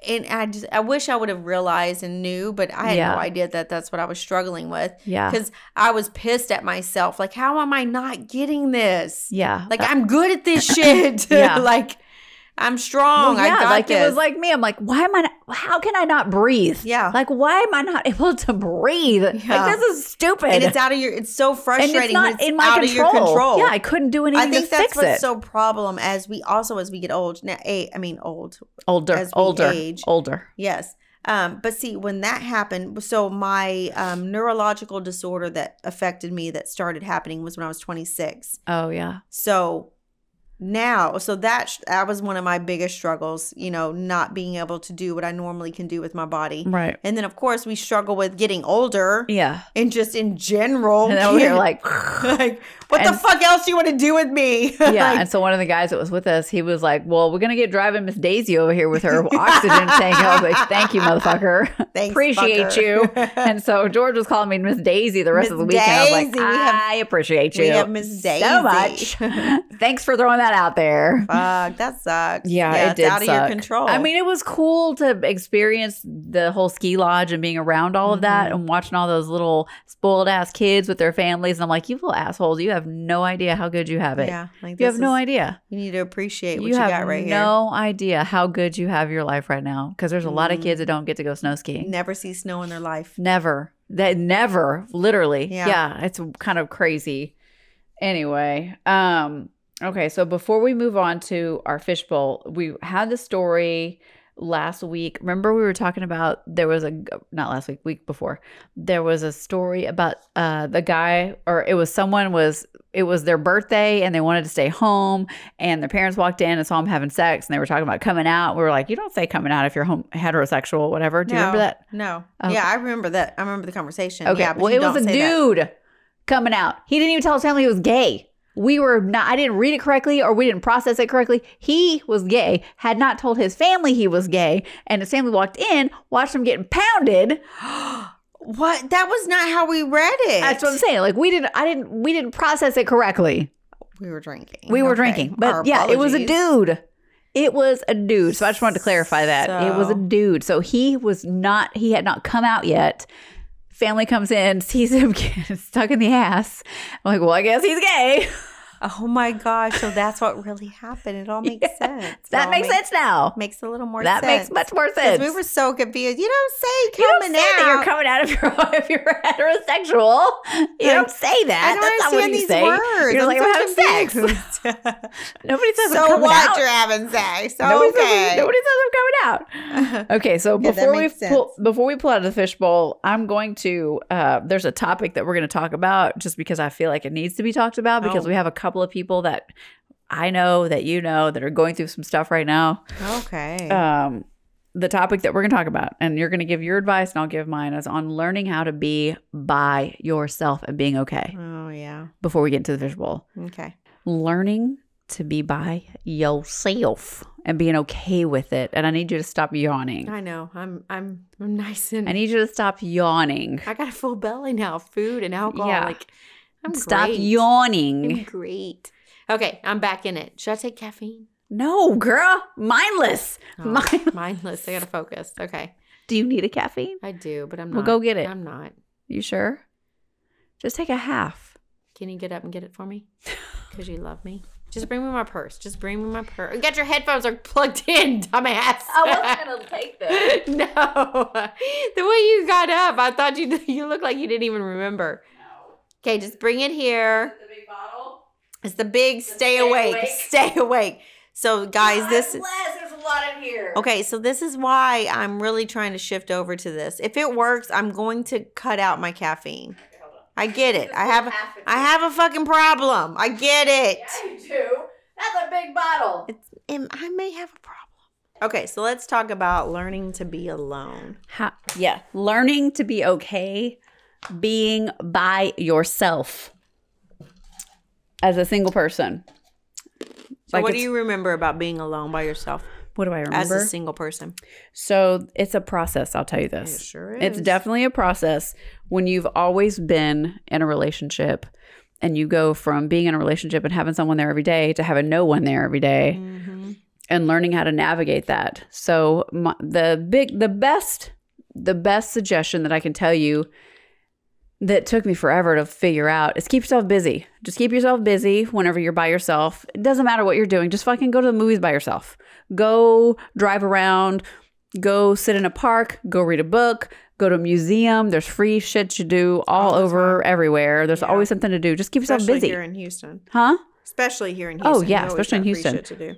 and I just I wish I would have realized and knew, but I had Yeah. no idea that that's what I was struggling with. Yeah. because I was pissed at myself. Like, how am I not getting this? yeah, Like, uh, I'm good at this shit. Yeah. like, I'm strong. Well, yeah, I got like this. it was like me. I'm like, why am I? Not, how can I not breathe? Yeah. like why am I not able to breathe? Yeah. Like this is stupid. and it's out of your. It's so And frustrating. it's not it's in my out control. of your control. Yeah, I couldn't do anything I think that's fix what's it. so problem as we also as we get old. Now, eh, I mean old. older, as we older, age. older. Yes. Um, but see, when that happened, so my um, neurological disorder that affected me that started happening was when I was 26. Oh yeah, So now, so that sh- that was one of my biggest struggles, you know, not being able to do what I normally can do with my body. right. And then, of course, we struggle with getting older Yeah, and just in general. and then we were like. like, what the fuck else do you want to do with me? Yeah, Like, and so one of the guys that was with us, he was like, "Well, we're gonna get driving Miss Daisy over here with her oxygen tank." I was like, "Thank you, motherfucker. Thanks, appreciate fucker." you." And so George was calling me Miss Daisy the rest Miss of the weekend. I was like, Daisy, we have- "I appreciate you we have Miss Daisy. so much. Thanks for throwing that out there." Fuck, that sucks. Yeah, it it's did out of your control. I mean, it was cool to experience the whole ski lodge and being around all of that Mm-hmm. and watching all those little spoiled ass kids with their families. And I'm like, you little assholes, you have no idea how good you have it. yeah, like You have this no idea. You need to appreciate what you you, have got right here. no idea how good you have your life right now because there's a lot of Mm. kids that don't get to go snow skiing. Never see snow in their life. Never. That never, literally. Yeah. Yeah. it's kind of crazy. Anyway, um, okay, so before we move on to our fishbowl, we had the story last week. Remember we were talking about there was a not last week, week before. There was a story about uh the guy or it was someone was it was their birthday and they wanted to stay home and their parents walked in and saw them having sex and they were talking about coming out. We were like, you don't say coming out if you're home heterosexual, whatever. Do you remember that? No. Okay. Yeah, I remember that. I remember the conversation. Okay. Yeah, well, it was a say that. dude coming out. He didn't even tell his family he was gay. We were not, I didn't read it correctly or we didn't process it correctly. He was gay, had not told his family he was gay, and his family walked in, watched him getting pounded. What? That was not how we read it. That's what I'm saying. Like we didn't, I didn't, we didn't process it correctly. We were drinking. We were Okay. drinking, but Our yeah, it was a dude. It was a dude. So I just wanted to clarify that it was a dude. So he was not. He had not come out yet. Family comes in, sees him stuck in the ass. I'm like, well, I guess he's gay. Oh my gosh! So that's what really happened. It all makes Yeah. sense. It That makes sense now. Makes a little more That sense. That makes much more sense. We were so confused. You don't say you don't coming say out. that you're coming out if you're if you're heterosexual. You Like, don't say that. I don't That's not what understand you these say. words. You're I'm like, so we're having sex. Nobody says I'm so coming what? out. You're having sex. Nobody, okay. says, nobody says I'm coming out. Okay, so Yeah, before we pull, before we pull out of the fishbowl, I'm going to. Uh, there's a topic that we're going to talk about just because I feel like it needs to be talked about because Oh. we have a couple of people that I know that you know that are going through some stuff right now. okay. Um, the topic that we're going to talk about, and you're going to give your advice, and I'll give mine, is on learning how to be by yourself and being okay. oh yeah. Before we get into the fishbowl, Okay. learning to be by yourself and being okay with it. And I need you to stop yawning. I know. I'm. I'm. I'm nice and. I need you to stop yawning. I got a full belly now. Food and alcohol. Yeah. Like. I'm Stop great. I'm yawning. great. Okay, I'm back in it. Should I take caffeine? No, girl, mindless. Oh, Mind- mindless. I gotta focus. Okay, Do you need a caffeine? I do, but I'm not. Well, go get it. I'm not. You sure? Just take a half. Can you get up and get it for me? Because you love me. Just bring me my purse. Just bring me my purse. Oh, get your headphones are plugged in, dumbass. I wasn't gonna take them. no, the way you got up, I thought you you looked like you didn't even remember. Okay, just bring it here. The big bottle. It's the big stay, stay awake. awake. Stay awake. So guys, this Bless, there's a lot in here. Okay, so this is why I'm really trying to shift over to this. If it works, I'm going to cut out my caffeine. I get it. I have I have a fucking problem. I get it. you do. That's a big bottle. It's and I may have a problem. Okay, so let's talk about learning to be alone. Ha- yeah, learning to be okay being by yourself as a single person. So what do you remember about being alone by yourself what do I remember? as a single person? so it's a process. I'll tell you this. It sure It's definitely a process when you've always been in a relationship and you go from being in a relationship and having someone there every day to having no one there every day Mhm. and learning how to navigate that. So my, the big the best the best suggestion that I can tell you that took me forever to figure out is keep yourself busy. Just keep yourself busy whenever you're by yourself. It doesn't matter what you're doing. Just fucking go to the movies by yourself. Go drive around, go sit in a park, go read a book, go to a museum. There's free shit to do all, All over everywhere. There's Yeah. always something to do. Just keep yourself Especially busy. here in Houston. huh? Especially here in oh, Houston. Oh, yeah, especially in Houston. shit to do.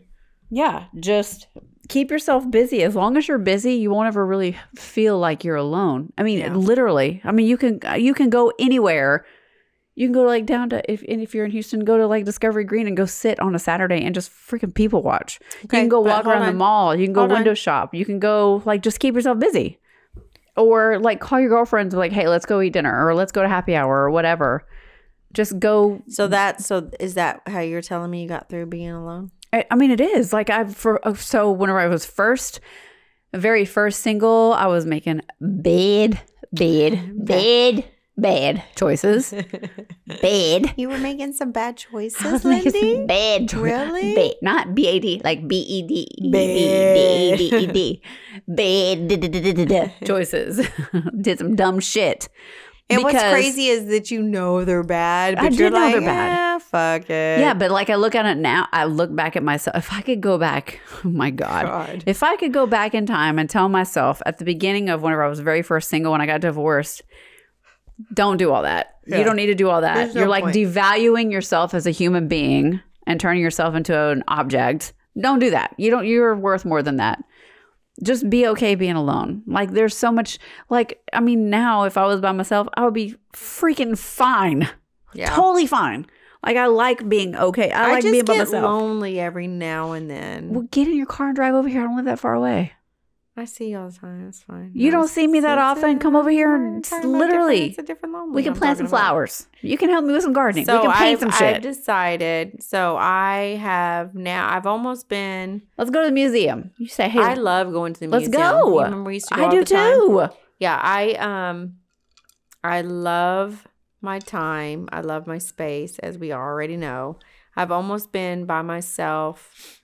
Yeah, just keep yourself busy. As long as you're busy, you won't ever really feel like you're alone. I mean, Yeah. literally. I mean, you can you can go anywhere. You can go like down to if and if you're in Houston, go to like Discovery Green and go sit on a Saturday and just freaking people watch. Okay, you can go walk around the mall. You can go Hold on. window shop. You can go like just keep yourself busy. Or like call your girlfriends like, hey, let's go eat dinner or let's go to happy hour or whatever. Just go So that so is that how you're telling me you got through being alone? I, I mean, it is like I for so whenever I was first, very first single, I was making bad, bad, bad, bad choices. bad. You were making some bad choices, I was making some Lindy. bad choices. Really? Bad, not B A D, like B E D E D B A D E D. Bad choices. Did some dumb shit. And what's crazy is that you know they're bad, but I do you're know like, they're bad. "Eh, fuck it. Yeah, but like I look at it now, I look back at myself. If I could go back, oh my God. God. If I could go back in time and tell myself at the beginning of whenever I was very first single when I got divorced, don't do all that. Yeah. You don't need to do all that. There's You're like point. devaluing yourself as a human being and turning yourself into an object. Don't do that. You don't you're worth more than that. Just be okay being alone. Like there's so much like I mean now if I was by myself, I would be freaking fine. yeah. Totally fine. Like I like being okay. I, I, like just being by get myself. lonely every now and then. Well, get in your car and drive over here. I don't live that far away. I see you all the time. It's fine. You don't see me that often. Come over here and I'm it's talking about literally- It's a different lonely. We can I'm plant some talking about. flowers. You can help me with some gardening. So we can paint I've, some I've decided. So I have now. I've almost been. Let's go to the museum. You say, hey, I love going to the museum. let's museum. go. You remember we used to go I do the time? too. Yeah, I um I love my time. I love my space as we already know. I've almost been by myself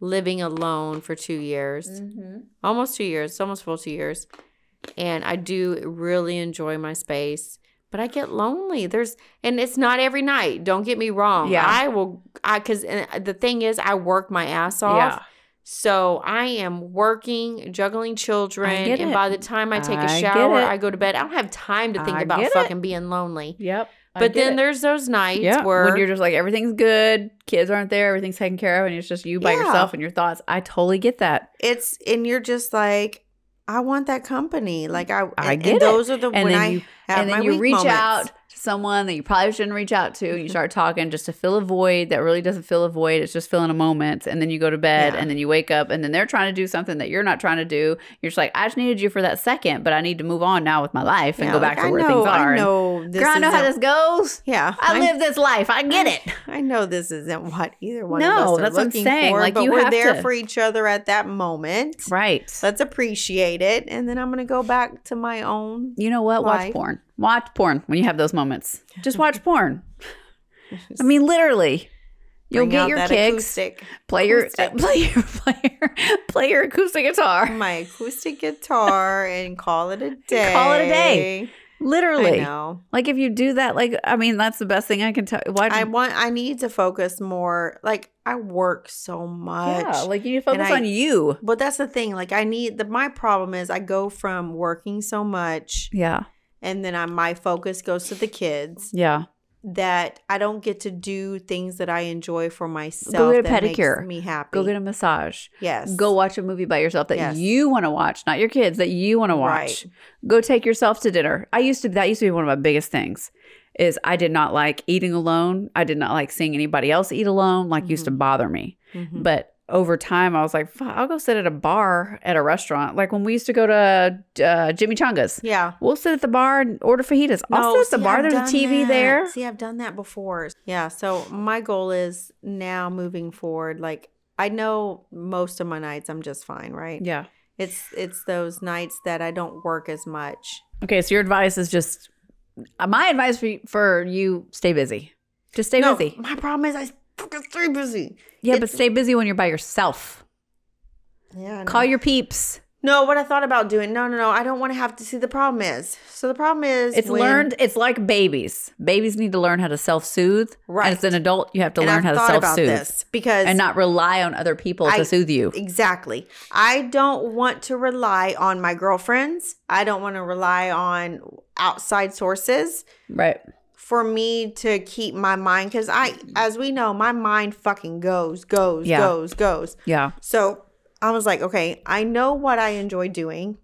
living alone for 2 years. Mm-hmm. Almost 2 years, almost full 2 years. And I do really enjoy my space, but I get lonely. There's and it's not every night. Don't get me wrong. Yeah. I will I cuz the thing is I work my ass off. Yeah. So I am working, juggling children, and by the time I take a I shower. I go to bed. I don't have time to think I about fucking being lonely. Yep. But then it. there's those nights yeah, where when you're just like everything's good, kids aren't there, everything's taken care of, and it's just you by Yeah. yourself and your thoughts. I totally get that. it's and you're just like, I want that company. Like I, I and, get and it. those are the And when I you- and then you reach moments. out someone that you probably shouldn't reach out to and you mm-hmm. start talking just to fill a void that really doesn't fill a void it's just filling a moment and then you go to bed Yeah. and then you wake up and then they're trying to do something that you're not trying to do you're just like i just needed you for that second but i need to move on now with my life and Yeah, go back like, to I where know, things are I And, know this. girl i know how this goes Yeah, i live this life i get it I know this isn't what either one No, of us are that's what I'm looking saying. for, Like, but you we're have there to- for each other at that moment. right Let's appreciate it, and then I'm gonna go back to my own. you know what watch porn watch porn when you have those moments just watch porn i mean literally you'll get your kicks acoustic. play your acoustic. play your play your play your acoustic guitar. my acoustic guitar and call it a day. Call it a day. Literally, I know. like if you do that, like I mean, that's the best thing I can tell. Why? I want. I need to focus more. Like I work so much. yeah, like you need to focus I- on you. but that's the thing. Like I need the. My problem is I go from working so much, Yeah, and then I, my focus goes to the kids. yeah, That I don't get to do things that I enjoy for myself. Go get a pedicure. Me happy. go get a massage. yes. Go watch a movie by yourself that Yes. you want to watch, not your kids that you want to watch. Right. Go take yourself to dinner. I used to that used to be one of my biggest things. Is I did not like eating alone. I did not like seeing anybody else eat alone. Like used to Mhm. bother me. Mhm. But over time, I was like, I'll go sit at a bar at a restaurant. Like when we used to go to uh, Jimmy Changas. Yeah. We'll sit at the bar and order fajitas. I'll sit at the see, bar. I've There's a TV that. there. See, I've done that before. Yeah. So my goal is now moving forward. Like I know most of my nights I'm just fine, right? Yeah. It's it's those nights that I don't work as much. Okay, so your advice is just uh, my advice for you, for you: stay busy. Just stay no, busy. my problem is I fucking stay busy. Yeah, but stay busy when you're by yourself. Yeah. Call your peeps. No, what I thought about doing. No, no, no. I don't want to have to see the problem is. So the problem is It's when- learned. It's like babies. Babies need to learn how to self soothe. Right. As an adult, you have to and learn I've how to self about soothe this because and not rely on other people I- to soothe you. Exactly. I don't want to rely on my girlfriends. I don't want to rely on outside sources Right. For me to keep my mind because I, as we know, my mind fucking goes, goes, Yeah. goes, goes. Yeah. So I was like, okay, I know what I enjoy doing.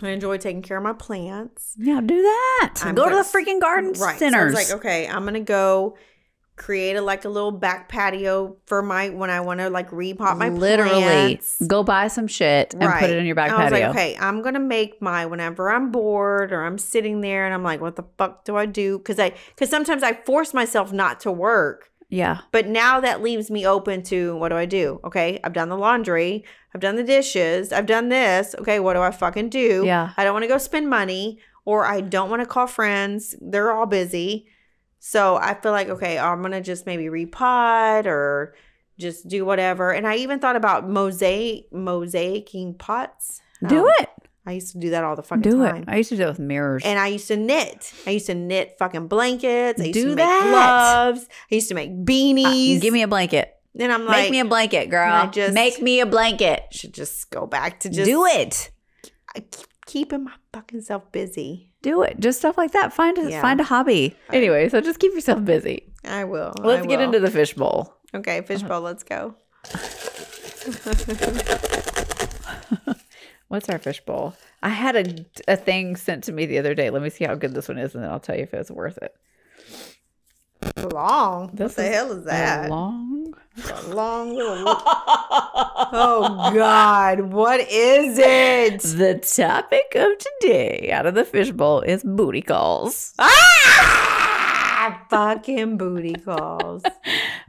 I enjoy taking care of my plants. Yeah. Do that. I'm Go to gonna the freaking garden Right. So I centers. was like, okay, I'm gonna go create a like a little back patio for my when I want to like repot my Literally, plants. go buy some shit and put it in your back I was patio. like, okay, I'm gonna make my whenever I'm bored or I'm sitting there and I'm like, what the fuck do I do? Because I because sometimes I force myself not to work, Yeah. but now that leaves me open to what do I do? Okay, I've done the laundry, I've done the dishes, I've done this. Okay, what do I fucking do? Yeah. I don't want to go spend money or I don't want to call friends. They're all busy. So I feel like, okay, I'm going to just maybe repot or just do whatever. And I even thought about mosaic, mosaicing pots. Do Um, it. I used to do that all the fucking Do time. Do it. I used to do it with mirrors. And I used to knit. I used to knit fucking blankets. I used Do to that. make gloves. I used to make Uh, beanies. give me a blanket. and I'm like, Make me a blanket, girl. I just- Make me a blanket. should just go back to just do it. I keep keeping my fucking self busy. Do it. Just stuff like that. Find a Yeah. find a hobby. Anyway, so just keep yourself busy. I will. Let's get will. into the fishbowl. Okay, fishbowl, let's go. What's our fishbowl? I had a, a thing sent to me the other day. Let me see how good this one is, and then I'll tell you if it's worth it. Long. This what the hell is that? Long. A long little. oh God! What is it? The topic of today out of the fishbowl is booty calls. Ah! Fucking booty calls. I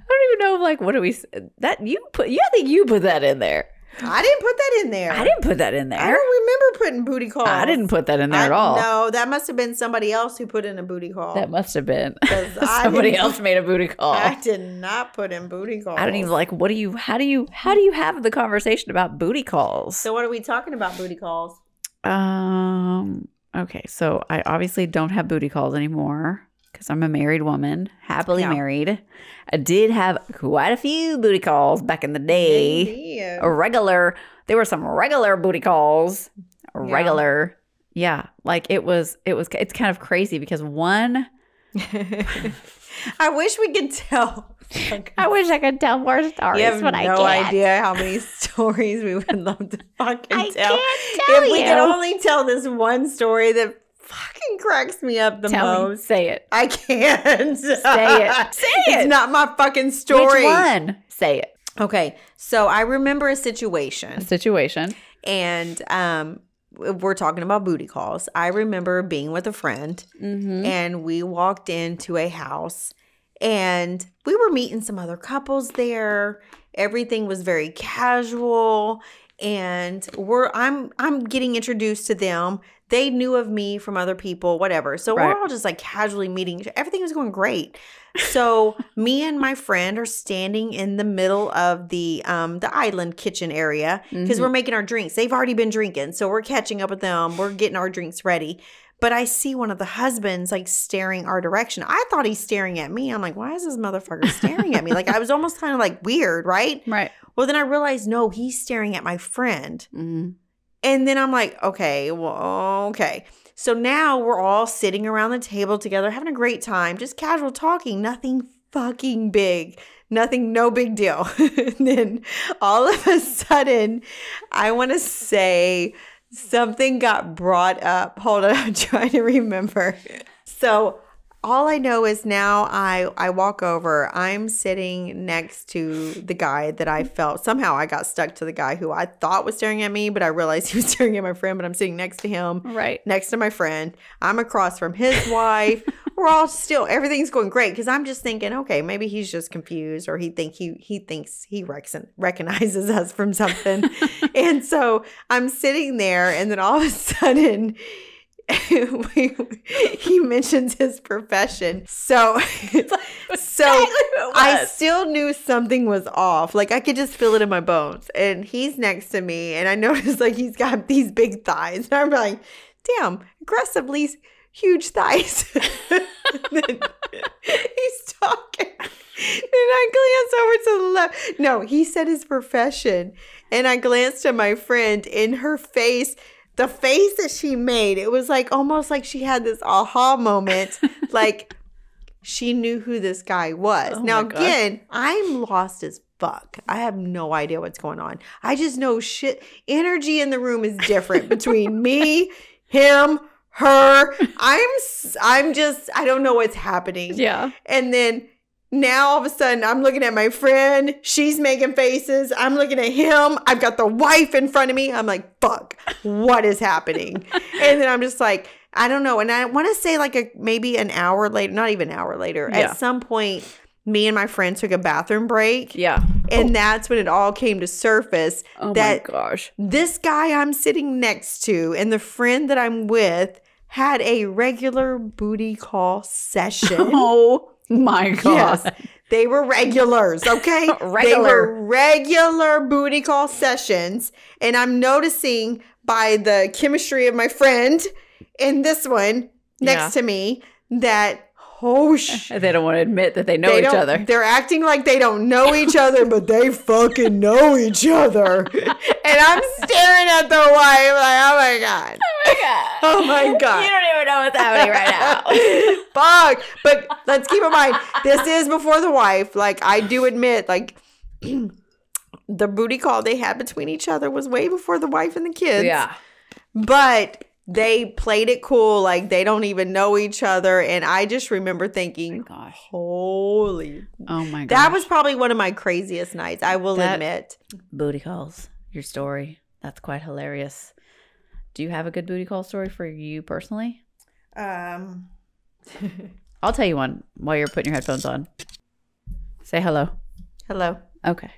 don't even know, like, what do we that you put? Yeah, I think you put that in there. I didn't put that in there. I didn't put that in there. I don't remember putting booty calls. I didn't put that in there I- at all. No, that must have been somebody else who put in a booty call. That must have been somebody else made a booty call. I did not put in booty calls. I don't even like. What do you? How do you? How do you have the conversation about booty calls? So what are we talking about? Booty calls. Um. Okay, so I obviously don't have booty calls anymore because I'm a married woman, happily Yeah. married. I did have quite a few booty calls back in the day. Yeah. A regular. There were some regular booty calls. Yeah. Regular. Yeah, like it was. It was. It's kind of crazy because one. I wish we could tell. I wish I could tell more stories, You have but no I can't. idea how many stories we would love to fucking I tell. can't tell if we could only tell this one story that fucking cracks me up the Tell me. most. Say it. I can't. Say it. Say it. It's not my fucking story. Which one? Say it. Okay, so I remember a situation. A situation, situation. and um, we're talking about booty calls. I remember being with a friend, Mm-hmm. and we walked into a house and we were meeting some other couples there everything was very casual and we're i'm i'm getting introduced to them they knew of me from other people whatever so Right. we're all just like casually meeting everything was going great so me and my friend are standing in the middle of the um the island kitchen area because Mhm. we're making our drinks they've already been drinking so we're catching up with them we're getting our drinks ready but I see one of the husbands like staring our direction. I thought he's staring at me. I'm like, why is this motherfucker staring at me? Like I was almost kind of like weird, right? Right. Well, then I realized no, he's staring at my friend. Mm-hmm. And then I'm like, okay, well, okay. So now we're all sitting around the table together, having a great time, just casual talking, nothing fucking big, nothing, no big deal. and then all of a sudden, I want to say something got brought up. Hold on, I'm trying to remember. So all I know is now I I walk over. I'm sitting next to the guy that I felt somehow I got stuck to the guy who I thought was staring at me, but I realized he was staring at my friend. But I'm sitting next to him, Right. next to my friend. I'm across from his wife. We're all still everything's going great because I'm just thinking, okay, maybe he's just confused or he think he he thinks he recon- recognizes us from something. and so I'm sitting there, and then all of a sudden. he mentions his profession. So, so I still knew something was off. Like I could just feel it in my bones. And he's next to me, and I noticed like he's got these big thighs. And I'm like, damn, aggressively huge thighs. He's talking. And I glance over to the left. No, he said his profession. And I glanced at my friend in her face. The face that she made, it was like almost like she had this aha moment. like she knew who this guy was. Oh now, again, I'm lost as fuck. I have no idea what's going on. I just know shit. Energy in the room is different between me, him, her. I'm I'm just I don't know what's happening. Yeah. And then now all of a sudden I'm looking at my friend. She's making faces. I'm looking at him. I've got the wife in front of me. I'm like, fuck, what is happening? and then I'm just like, I don't know. And I want to say like a maybe an hour later, not even an hour later, Yeah. at some point, me and my friend took a bathroom break. Yeah. And oh. that's when it all came to surface Oh that my gosh. this guy I'm sitting next to and the friend that I'm with had a regular booty call session. Oh my god. Yes, they were regulars, okay? They Regular. were regular booty call sessions. And I'm noticing by the chemistry of my friend and this one next Yeah. to me that, oh, sh- They don't want to admit that they know they each other. They're acting like they don't know each other, but they fucking know each other. And I'm staring at the wife like, oh my God. oh my God. Oh my God. You don't even know what's happening right now. Fuck. But let's keep in mind, this is before the wife. Like, I do admit, like, the booty call they had between each other was way before the wife and the kids. yeah. But they played it cool. Like, they don't even know each other. And I just remember thinking, Gosh. holy. Oh my god. That was probably one of my craziest nights, I will That- admit. booty calls. Your story. That's quite hilarious. Do you have a good booty call story for you personally? Um, I'll tell you one while you're putting your headphones on. Say hello. hello. Okay.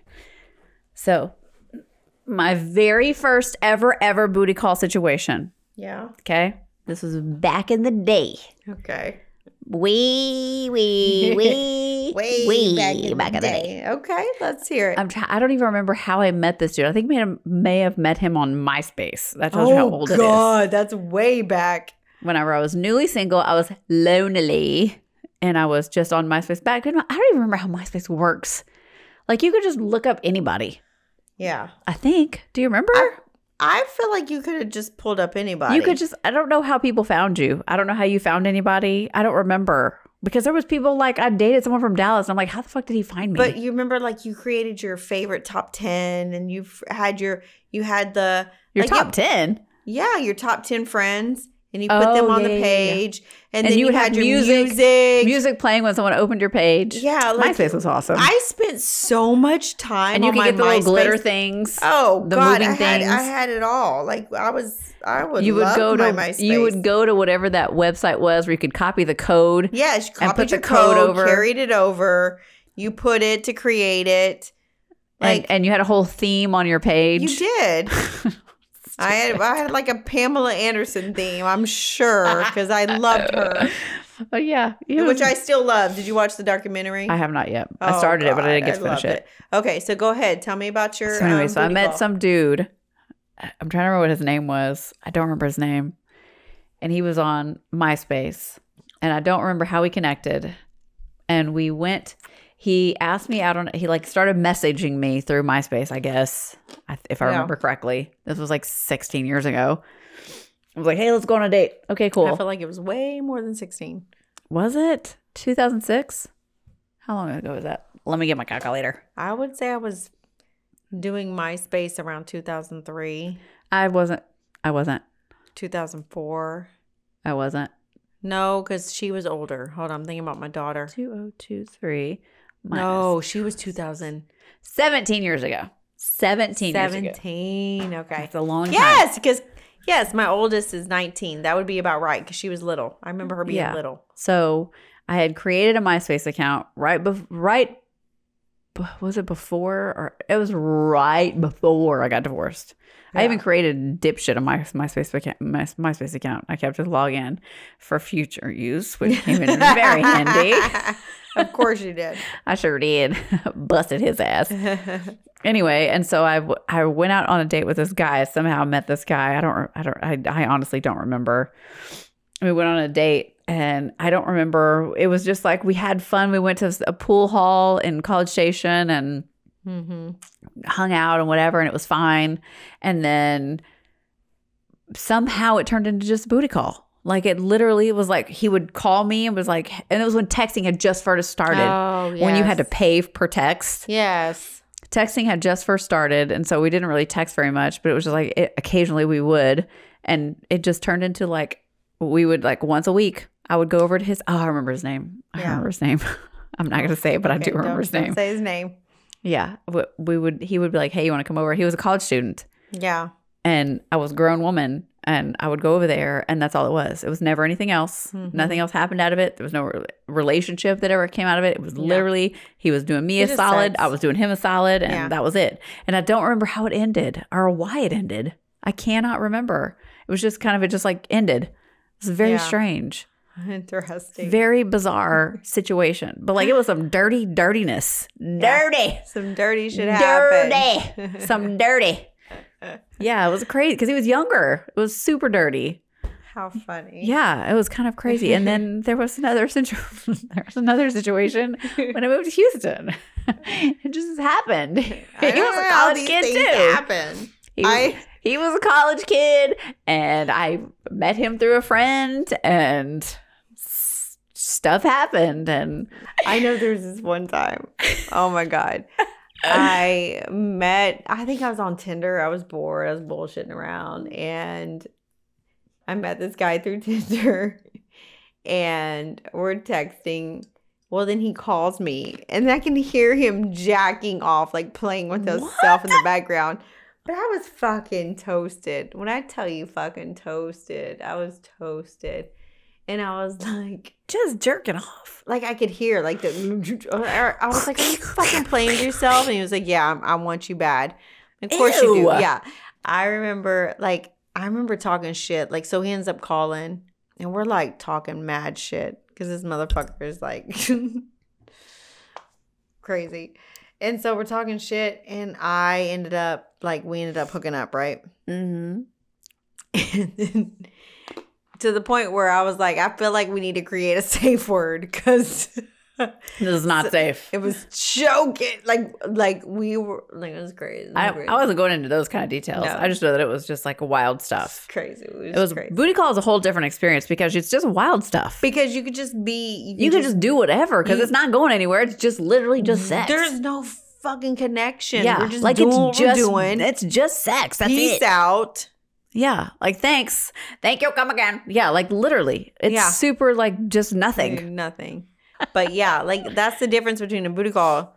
So, my very first ever, ever booty call situation. Yeah. Okay. This was back in the day. Okay. Wee, wee, wee, Way back in the day. Okay, let's hear it. I'm try- I don't even remember how I met this dude. I think may have, may have met him on MySpace. That tells you how oh, old it is. Oh, God, that's way back. Whenever I was newly single, I was lonely, and I was just on MySpace. Back then, I don't even remember how MySpace works. Like you could just look up anybody. Yeah. I think. Do you remember? I feel like you could have just pulled up anybody. you could just. I don't know how people found you. I don't know how you found anybody. I don't remember because there was people like I dated someone from Dallas. And I'm like, how the fuck did he find me? But you remember, like you created your favorite top ten, and you've had your you had the Your like, top ten. yeah, your top ten friends, and you put Oh, them on yeah, the yeah, yeah. page, and, And then you you, had your music- music. Music playing when someone opened your page. Yeah, like MySpace was awesome. I spent so much time, and you my get the little glitter things. Oh the God, moving I had things. I had it all. Like I was, I would. you would go to my MySpace. you would go to whatever that website was where you could copy the code. Yeah, copied put the code code, over. carried it over. You put it to create it. and, Like and you had a whole theme on your page. you did. I had I had like a Pamela Anderson theme. I'm sure because I loved her, Oh yeah, it which I still love. Did you watch the documentary? I have not yet. I Oh, started it, but I didn't get to finish loved it. Okay, so go ahead. Tell me about your. So anyway, um, so I met call. some dude. I'm trying to remember what his name was. I don't remember his name. And he was on MySpace. And I don't remember how we connected. And we went he asked me out on he like started messaging me through MySpace, I guess. If I Yeah. remember correctly. This was like 16 years ago. I was like, "Hey, let's go on a date." Okay, cool I feel like it was way more than 16. Was it 2006? How long ago was that? Let me get my calculator. I would say I was doing MySpace around 2003, I wasn't I wasn't 2004. I wasn't No, because she was older. Hold on, I'm thinking about my daughter. 2023. Minus No, she was 2000. 17 years ago. 17 years ago. 17. Okay. That's a long time. Yes, because yes, my oldest is 19. That would be about right because she was little. I remember her being Yeah. little. So I had created a MySpace account right bef- right b- was it before or it was right before I got divorced. I even created dipshit on my MySpace account. My, MySpace account. I kept it login for future use, which came in very handy. of course you did. I sure did. Busted his ass. Anyway, and so I, w- I went out on a date with this guy. I somehow met this guy. I don't. I don't. I, I honestly don't remember. We went on a date, and I don't remember. It was just like we had fun. We went to a pool hall in College Station and hmm hung out and whatever, and it was fine. And then somehow it turned into just a booty call. Like it literally was like he would call me and was like, and it was when texting had just first started. Oh, When you had to pay per text Yes. texting had just first started and so we didn't really text very much but it was just like it, occasionally we would and it just turned into like we would like once a week i would go over to his oh i remember his name i Yeah. remember his name i'm not going to say it but i do remember his name Say his name. Yeah we, we would he would be like hey you want to come over? He was a college student. Yeah. and i was a grown woman and i would go over there and that's all it was. It was never anything else. Mhm. nothing else happened out of it. There was no re- relationship that ever came out of it. It was literally he was doing me It's a solid i was doing him a solid and Yeah. that was it. And i don't remember how it ended or why it ended. I cannot remember. It was just kind of it just like ended. It was very Yeah. strange Interesting. very bizarre situation but like it was some dirty dirtiness dirty Some dirty shit happened. dirty some dirty yeah it was crazy because he was younger it was super dirty How funny. yeah, it was kind of crazy. And then there was another situation. there was another situation when I moved to Houston. it just happened. He I don't was know a college these kid things too. Happen. He was, I- he was a college kid, and I met him through a friend, and s- stuff happened. And I know there's this one time. Oh my god. I met I think I was on Tinder. I was bored. I was bullshitting around and I met this guy through Tinder and we're texting. Well, then he calls me and I can hear him jacking off, like playing with himself in the background. But I was fucking toasted. When I tell you fucking toasted, I was toasted. And I was like, just jerking off. like I could hear like the. I was like, "Are you fucking playing yourself?" And he was like, "Yeah, I'm, want you bad." Of course you do. Yeah, I remember like I remember talking shit. Like so, he ends up calling, and we're like talking mad shit because this motherfucker is like crazy. And so we're talking shit, and I ended up like we ended up hooking up, right? Mm-hmm. And then to the point where I was like, I feel like we need to create a safe word because This is not safe. it was choking. Like, like we were like it was crazy. It was, I, crazy. I wasn't going into those kind of details. No. I just know that it was just like wild stuff. crazy. It was, It was crazy booty call is a whole different experience because it's just wild stuff. because you could just be. you could just do whatever because it's not going anywhere. It's just literally just sex. There's no fucking connection. yeah, we're just like it's just doing. it's just sex. That's Peace it. out. Yeah, like thanks, thank you, come again. Yeah, like literally, it's Yeah. super like just nothing. Nothing. But yeah, like that's the difference between a booty call.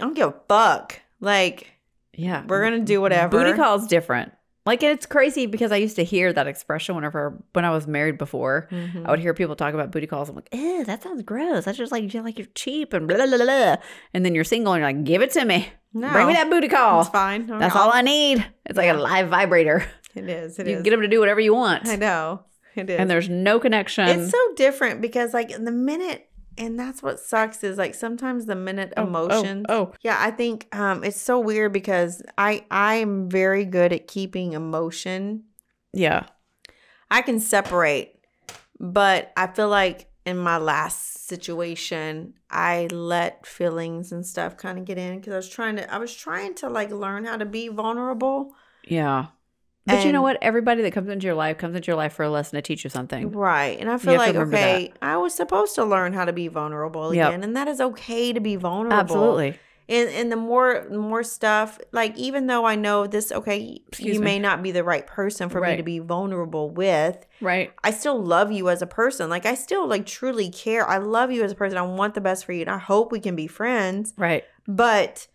I don't give a fuck. Like Yeah, we're gonna do whatever. Booty call is different. Like it's crazy because I used to hear that expression whenever when I was married before. Mhm. I would hear people talk about booty calls. I'm like, ew, that sounds gross. That's just like you feel like you're cheap and blah, blah, blah, blah. And then you're single and you're like, give it to me. No, Bring me that booty call. It's fine. That's all I need. It's like a live vibrator. It is. It you is. get them to do whatever you want. I know. It is. And there's no connection. it's so different because like in the minute and that's what sucks is like sometimes the minute Oh, oh, emotions. Oh, Yeah, I think um it's so weird because I I am very good at keeping emotion. yeah. I can separate, but I feel like in my last situation, I let feelings and stuff kind of get in because I was trying to I was trying to like learn how to be vulnerable. Yeah. But you know what? Everybody that comes into your life comes into your life for a lesson to teach you something. Right. And I feel like, okay, I was supposed to learn how to be vulnerable Yep. again. And that is okay to be vulnerable. Absolutely. and and the more more stuff like even though i know this okay Excuse you me. may not be the right person for me to be vulnerable with Right. i still love you as a person like i still like truly care i love you as a person i want the best for you and i hope we can be friends Right. but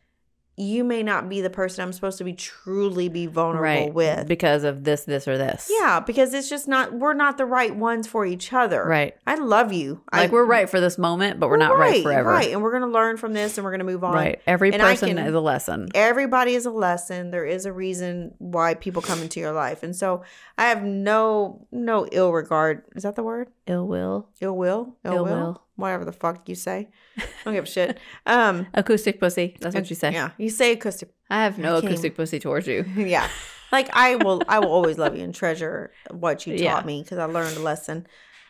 you may not be the person i'm supposed to be truly be vulnerable Right. with Because of this, this, or this. yeah because it's just not we're not the right ones for each other Right. i love you Like I, we're right for this moment, but we're, not right, forever. right and we're gonna learn from this and we're gonna move on Right. Every And person can- is a lesson. everybody is a lesson there is a reason why people come into your life and so i have no no ill regard is that the word Ill will. ill will Ill will. Whatever the fuck you say i don't give a shit um Acoustic pussy. That's what you say. yeah you say acoustic I have no I acoustic pussy towards you. yeah like i will i will always love you and treasure what you taught Yeah. me because i learned a lesson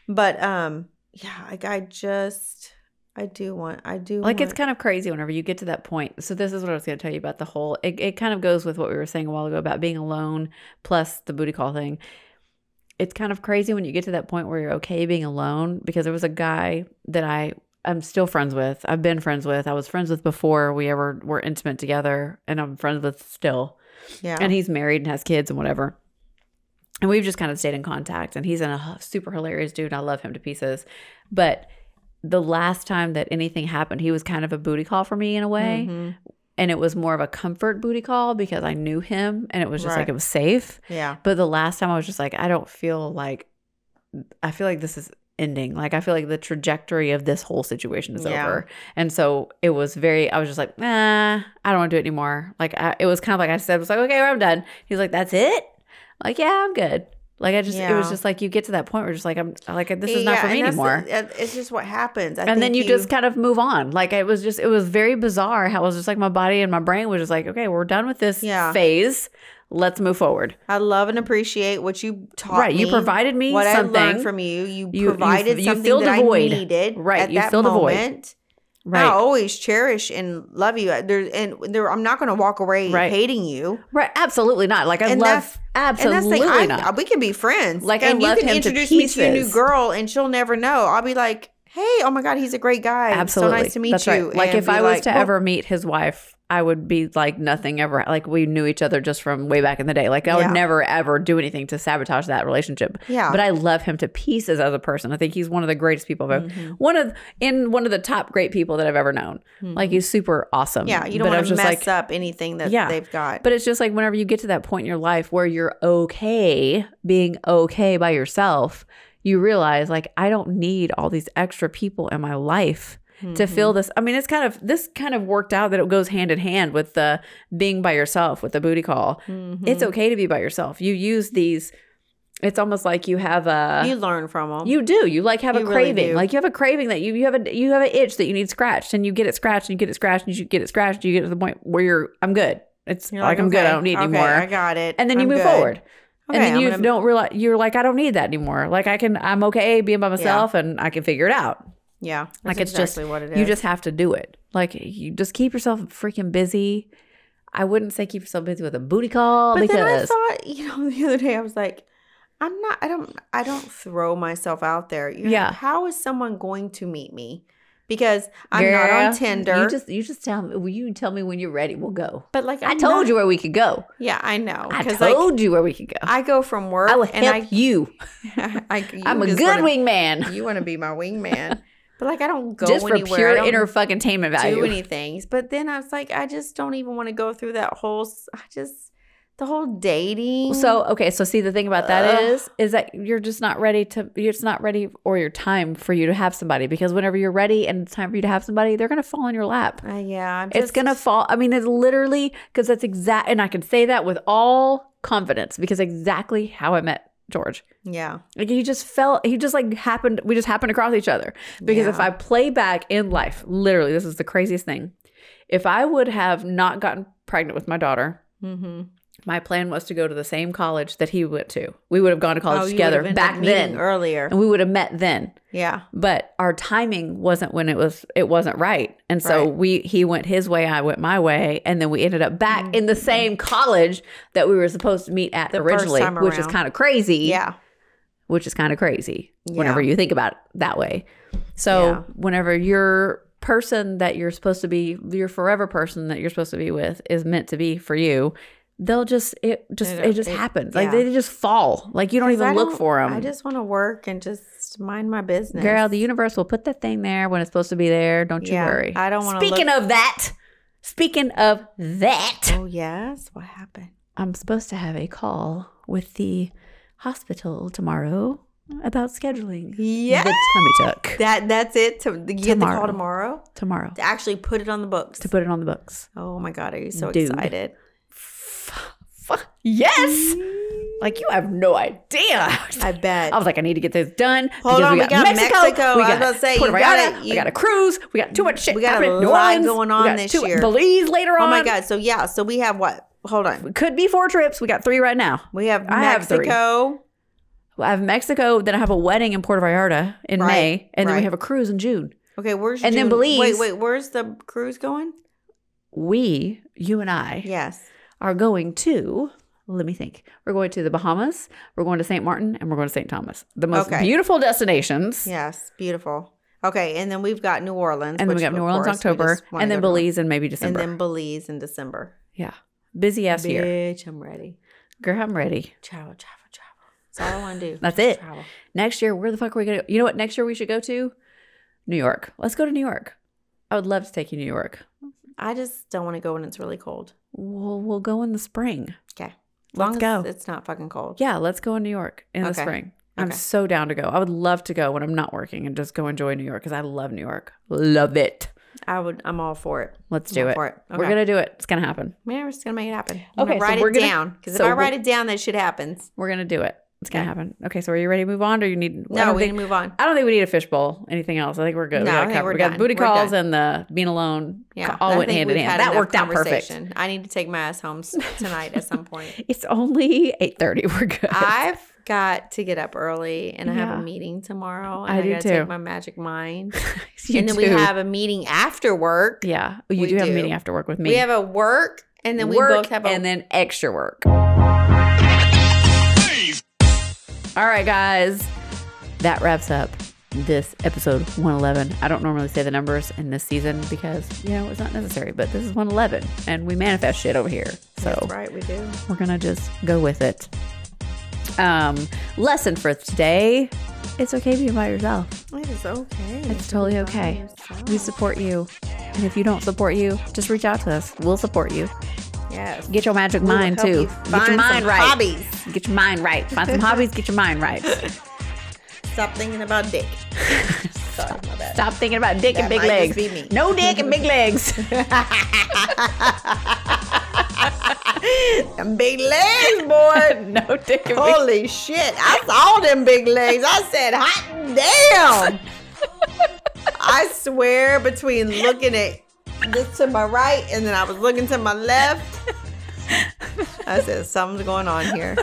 but um yeah like i just i do want i do Like it's kind of crazy whenever you get to that point. So this is what I was going to tell you about the whole. It, it kind of goes with what we were saying a while ago about being alone, plus the booty call thing. It's kind of crazy when you get to that point where you're okay being alone because there was a guy that I I'm still friends with. I've been friends with. I was friends with before we ever were intimate together, and I'm friends with still. yeah and he's married and has kids and whatever. And we've just kind of stayed in contact. And he's in a super hilarious dude. I love him to pieces. But the last time that anything happened, he was kind of a booty call for me in a way. Mhm. And it was more of a comfort booty call because I knew him and it was just Right. like it was safe. yeah But the last time I was just like, I don't feel like, I feel like this is ending. Like, I feel like the trajectory of this whole situation is Yeah. over. And so it was very, I was just like, nah, I don't want to do it anymore. Like, I, it was kind of like I said, I was like, okay, I'm done. He's like, that's it? like, yeah, I'm good. Like, I just, it was just like, you get to that point where you're just like, I'm like, this is not for me the- anymore. uh, it's just what happens I and then think you, just kind of move on. Like, it was just, it was very bizarre how it was just like my body and my brain was just like, okay, we're done with this Yeah. phase. Let's move forward. I love and appreciate what you taught me. Right, you provided me what I something. learned from you. You, You- you- provided you something filled that a void. I needed. Right, at you that filled a void. Right. I always cherish and love you. There and there, I'm not going to walk away Right. hating you. Right, absolutely not. Like I And love absolutely and that's thing. I, we can be friends. Like, I and you can him to introduce me to your new girl, and she'll never know. I'll be like, "Hey, oh my god, he's a great guy. absolutely, so nice to meet That's you." Right. Like And if I was like, to "Well, ever meet his wife, I would be like nothing ever. Like we knew each other just from way back in the day. Like I would Yeah. never ever do anything to sabotage that relationship. Yeah. But I love him to pieces as a person. I think he's one of the greatest people I've ever. Mm-hmm. One of in one of the top great people that I've ever known. Like he's super awesome. yeah, you don't want to mess like, up anything that Yeah. they've got. But it's just like whenever you get to that point in your life where you're okay being okay by yourself, you realize like I don't need all these extra people in my life to Mm-hmm. feel this. I mean, it's kind of this kind of worked out that it goes hand in hand with the being by yourself with the booty call. Mm-hmm. It's okay to be by yourself. You use these it's almost like you have a you learn from them. you do. You like have You a craving. do. like you have a craving that you you have a you have an itch that you need scratched, and you get it scratched, and you get it scratched, and you get it scratched. You get to the point where you're I'm good. It's like, I'm good. I don't need okay, anymore. I got it. and then you I'm move good. forward. Okay, and then I'm you gonna- don't realize you're like I don't need that anymore. Like I can I'm okay being by myself, and I can figure it out. Yeah, Like it's just what it is. you just have to do it. Like you just keep yourself freaking busy. I wouldn't say keep yourself busy with a booty call But then I thought, you know, the other day I was like, I'm not. I don't. I don't throw myself out there. You Yeah. How is someone going to meet me? Because I'm not on Tinder. You just you just tell me. Will you tell me when you're ready? We'll go. but like I I'm told not- you where we could go. Yeah, I know. I told like you where we could go. I go from work I will and help I, you. I you I'm a good wanna- wingman. You want to be my wingman, but like I don't go Just for anywhere. I pure inner fucking tainment do value. anything. But then I was like, I just don't even want to go through that whole. I just the whole dating. So okay, so see the thing about that Ugh. is, is that you're just not ready to. You're just not ready, or your time for you to have somebody. Because whenever you're ready and it's time for you to have somebody, they're gonna fall in your lap. Uh, yeah, I'm it's gonna fall. I mean, it's literally because that's exact, and I can say that with all confidence because exactly how I met George. Yeah, Like he just felt he just like happened we just happened across each other. Because if I play back in life, literally this is the craziest thing. If I would have not gotten pregnant with my daughter, mm-hmm. My plan was to go to the same college that he went to. We would have gone to college Oh, together back then. earlier. And we would have met then. Yeah, But our timing wasn't when it was it wasn't right. And so Right. we he went his way, I went my way, and then we ended up back in the same college that we were supposed to meet at Mm-hmm. The originally, which is kind of crazy yeah, which is kind of crazy whenever you think about it that way. So Yeah. whenever you're person that you're supposed to be, your forever person that you're supposed to be with is meant to be for you, they'll just it just They it just it- happens. Like yeah. they just fall. Like you don't I even look don't- for them. I just want to work and just mind my business. Girl, the universe will put that thing there when it's supposed to be there. Don't you Yeah, worry. I don't wanna Speaking look- of that, speaking of that, Oh yes, what happened? I'm supposed to have a call with the hospital tomorrow about scheduling Yeah. the tummy tuck That that's it. To, you get the Tomorrow. call tomorrow tomorrow to actually put it on the books. to put it on the books. oh my god, are you so Dude. excited? Yes. Mm. Like you have no idea. I bet. I was like, I need to get this done. Hold because on, we got Mexico. We I was got say, Puerto you Vallarta, we got a cruise. We got too much shit. We got a. Lot Orleans, going on this two- year. Belize later on. oh my god. So yeah, so we have what? Hold on. Could be four trips. We got three right now. We have I have. Mexico. I have Mexico. Then I have a wedding in Puerto Vallarta in Right, May, and then we have a cruise in June. okay, where's And then Belize. Wait, wait, where's the cruise going? We, you and I, Yes. Are going to. Let me think. We're going to the Bahamas. We're going to St. Martin, and we're going to St. Thomas. The most Okay. beautiful destinations. Yes. Beautiful. Okay, and then we've got New Orleans. And then we which, got New of Orleans course, we October, just wanna and then go to- Belize in maybe December. and December. then Belize in December. yeah, busy ass year. Bitch, I'm ready. Girl, I'm ready. Travel, travel, travel. That's all I want to do. That's it. Travel. Next year, where the fuck are we gonna? You know what? Next year we should go to New York. Let's go to New York. I would love to take you to New York. I just don't want to go when it's really cold. We'll we'll go in the spring. Okay. As Let's long go. as it's not fucking cold. Yeah, let's go in New York in the spring. I'm Okay. so down to go. I would love to go when I'm not working and just go enjoy New York because I love New York. Love it. I would. I'm all for it. Let's do it. for it. We're gonna do it. It's gonna happen. Yeah, we're just gonna make it happen. I'm Okay, so write we're it gonna- down because so if I write it down, that shit happens. We're gonna do it. It's gonna happen. Okay, so are you ready to move on, or you need? No, we think- need to move on. I don't think we need a fishbowl. Anything else? I think we're good. No, we, got think we're we got done. booty We're calls done. and the being alone. Yeah, all went hand in hand. That worked out perfect. conversation. I need to take my ass home tonight at some point. It's only eight thirty. We're good. I've got to get up early, and I have a meeting tomorrow. I I, do too. take my magic mind, You and then we have a meeting after work. yeah. You we do have a meeting after work with me. We have a work, and then we work both have a. and then extra work. All right, guys. That wraps up this episode 111. I don't normally say the numbers in this season because, you know, it's not necessary, but this is 111 and we manifest shit over here. So That's right, we do. we're going to just go with it. Um, lesson for today it's okay being by yourself. It is okay. It's totally okay. We support you. And if you don't support you, just reach out to us. We'll support you. Yes. Get your magic We mind too. Get find your mind some right. Hobbies. Get your mind right. Find some hobbies. Get your mind right. Stop thinking about dick. Sorry, my bad. Stop thinking about dick and big legs. be me. No dick and big legs. Them big legs, boy. no dick and big Holy shit. I saw them big legs. I said, hot damn. I swear between looking at this to my right and then I was looking to my left. I said, something's going on here.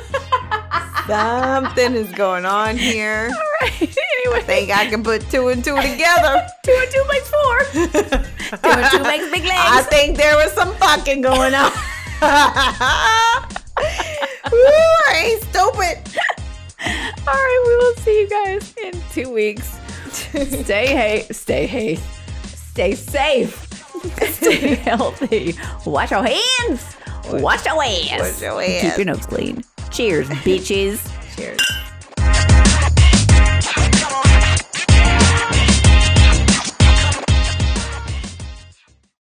Something is going on here. All right. Anyway, Think I can put two and two together. two and two makes four. two and two makes big legs. I think there was some fucking going on. Ooh, I ain't stupid. All right, we will see you guys in two weeks. Stay hey, stay hey, stay safe, stay healthy. Wash your hands. Wash your ass. Wash your Keep your nose clean. Cheers, bitches. Cheers.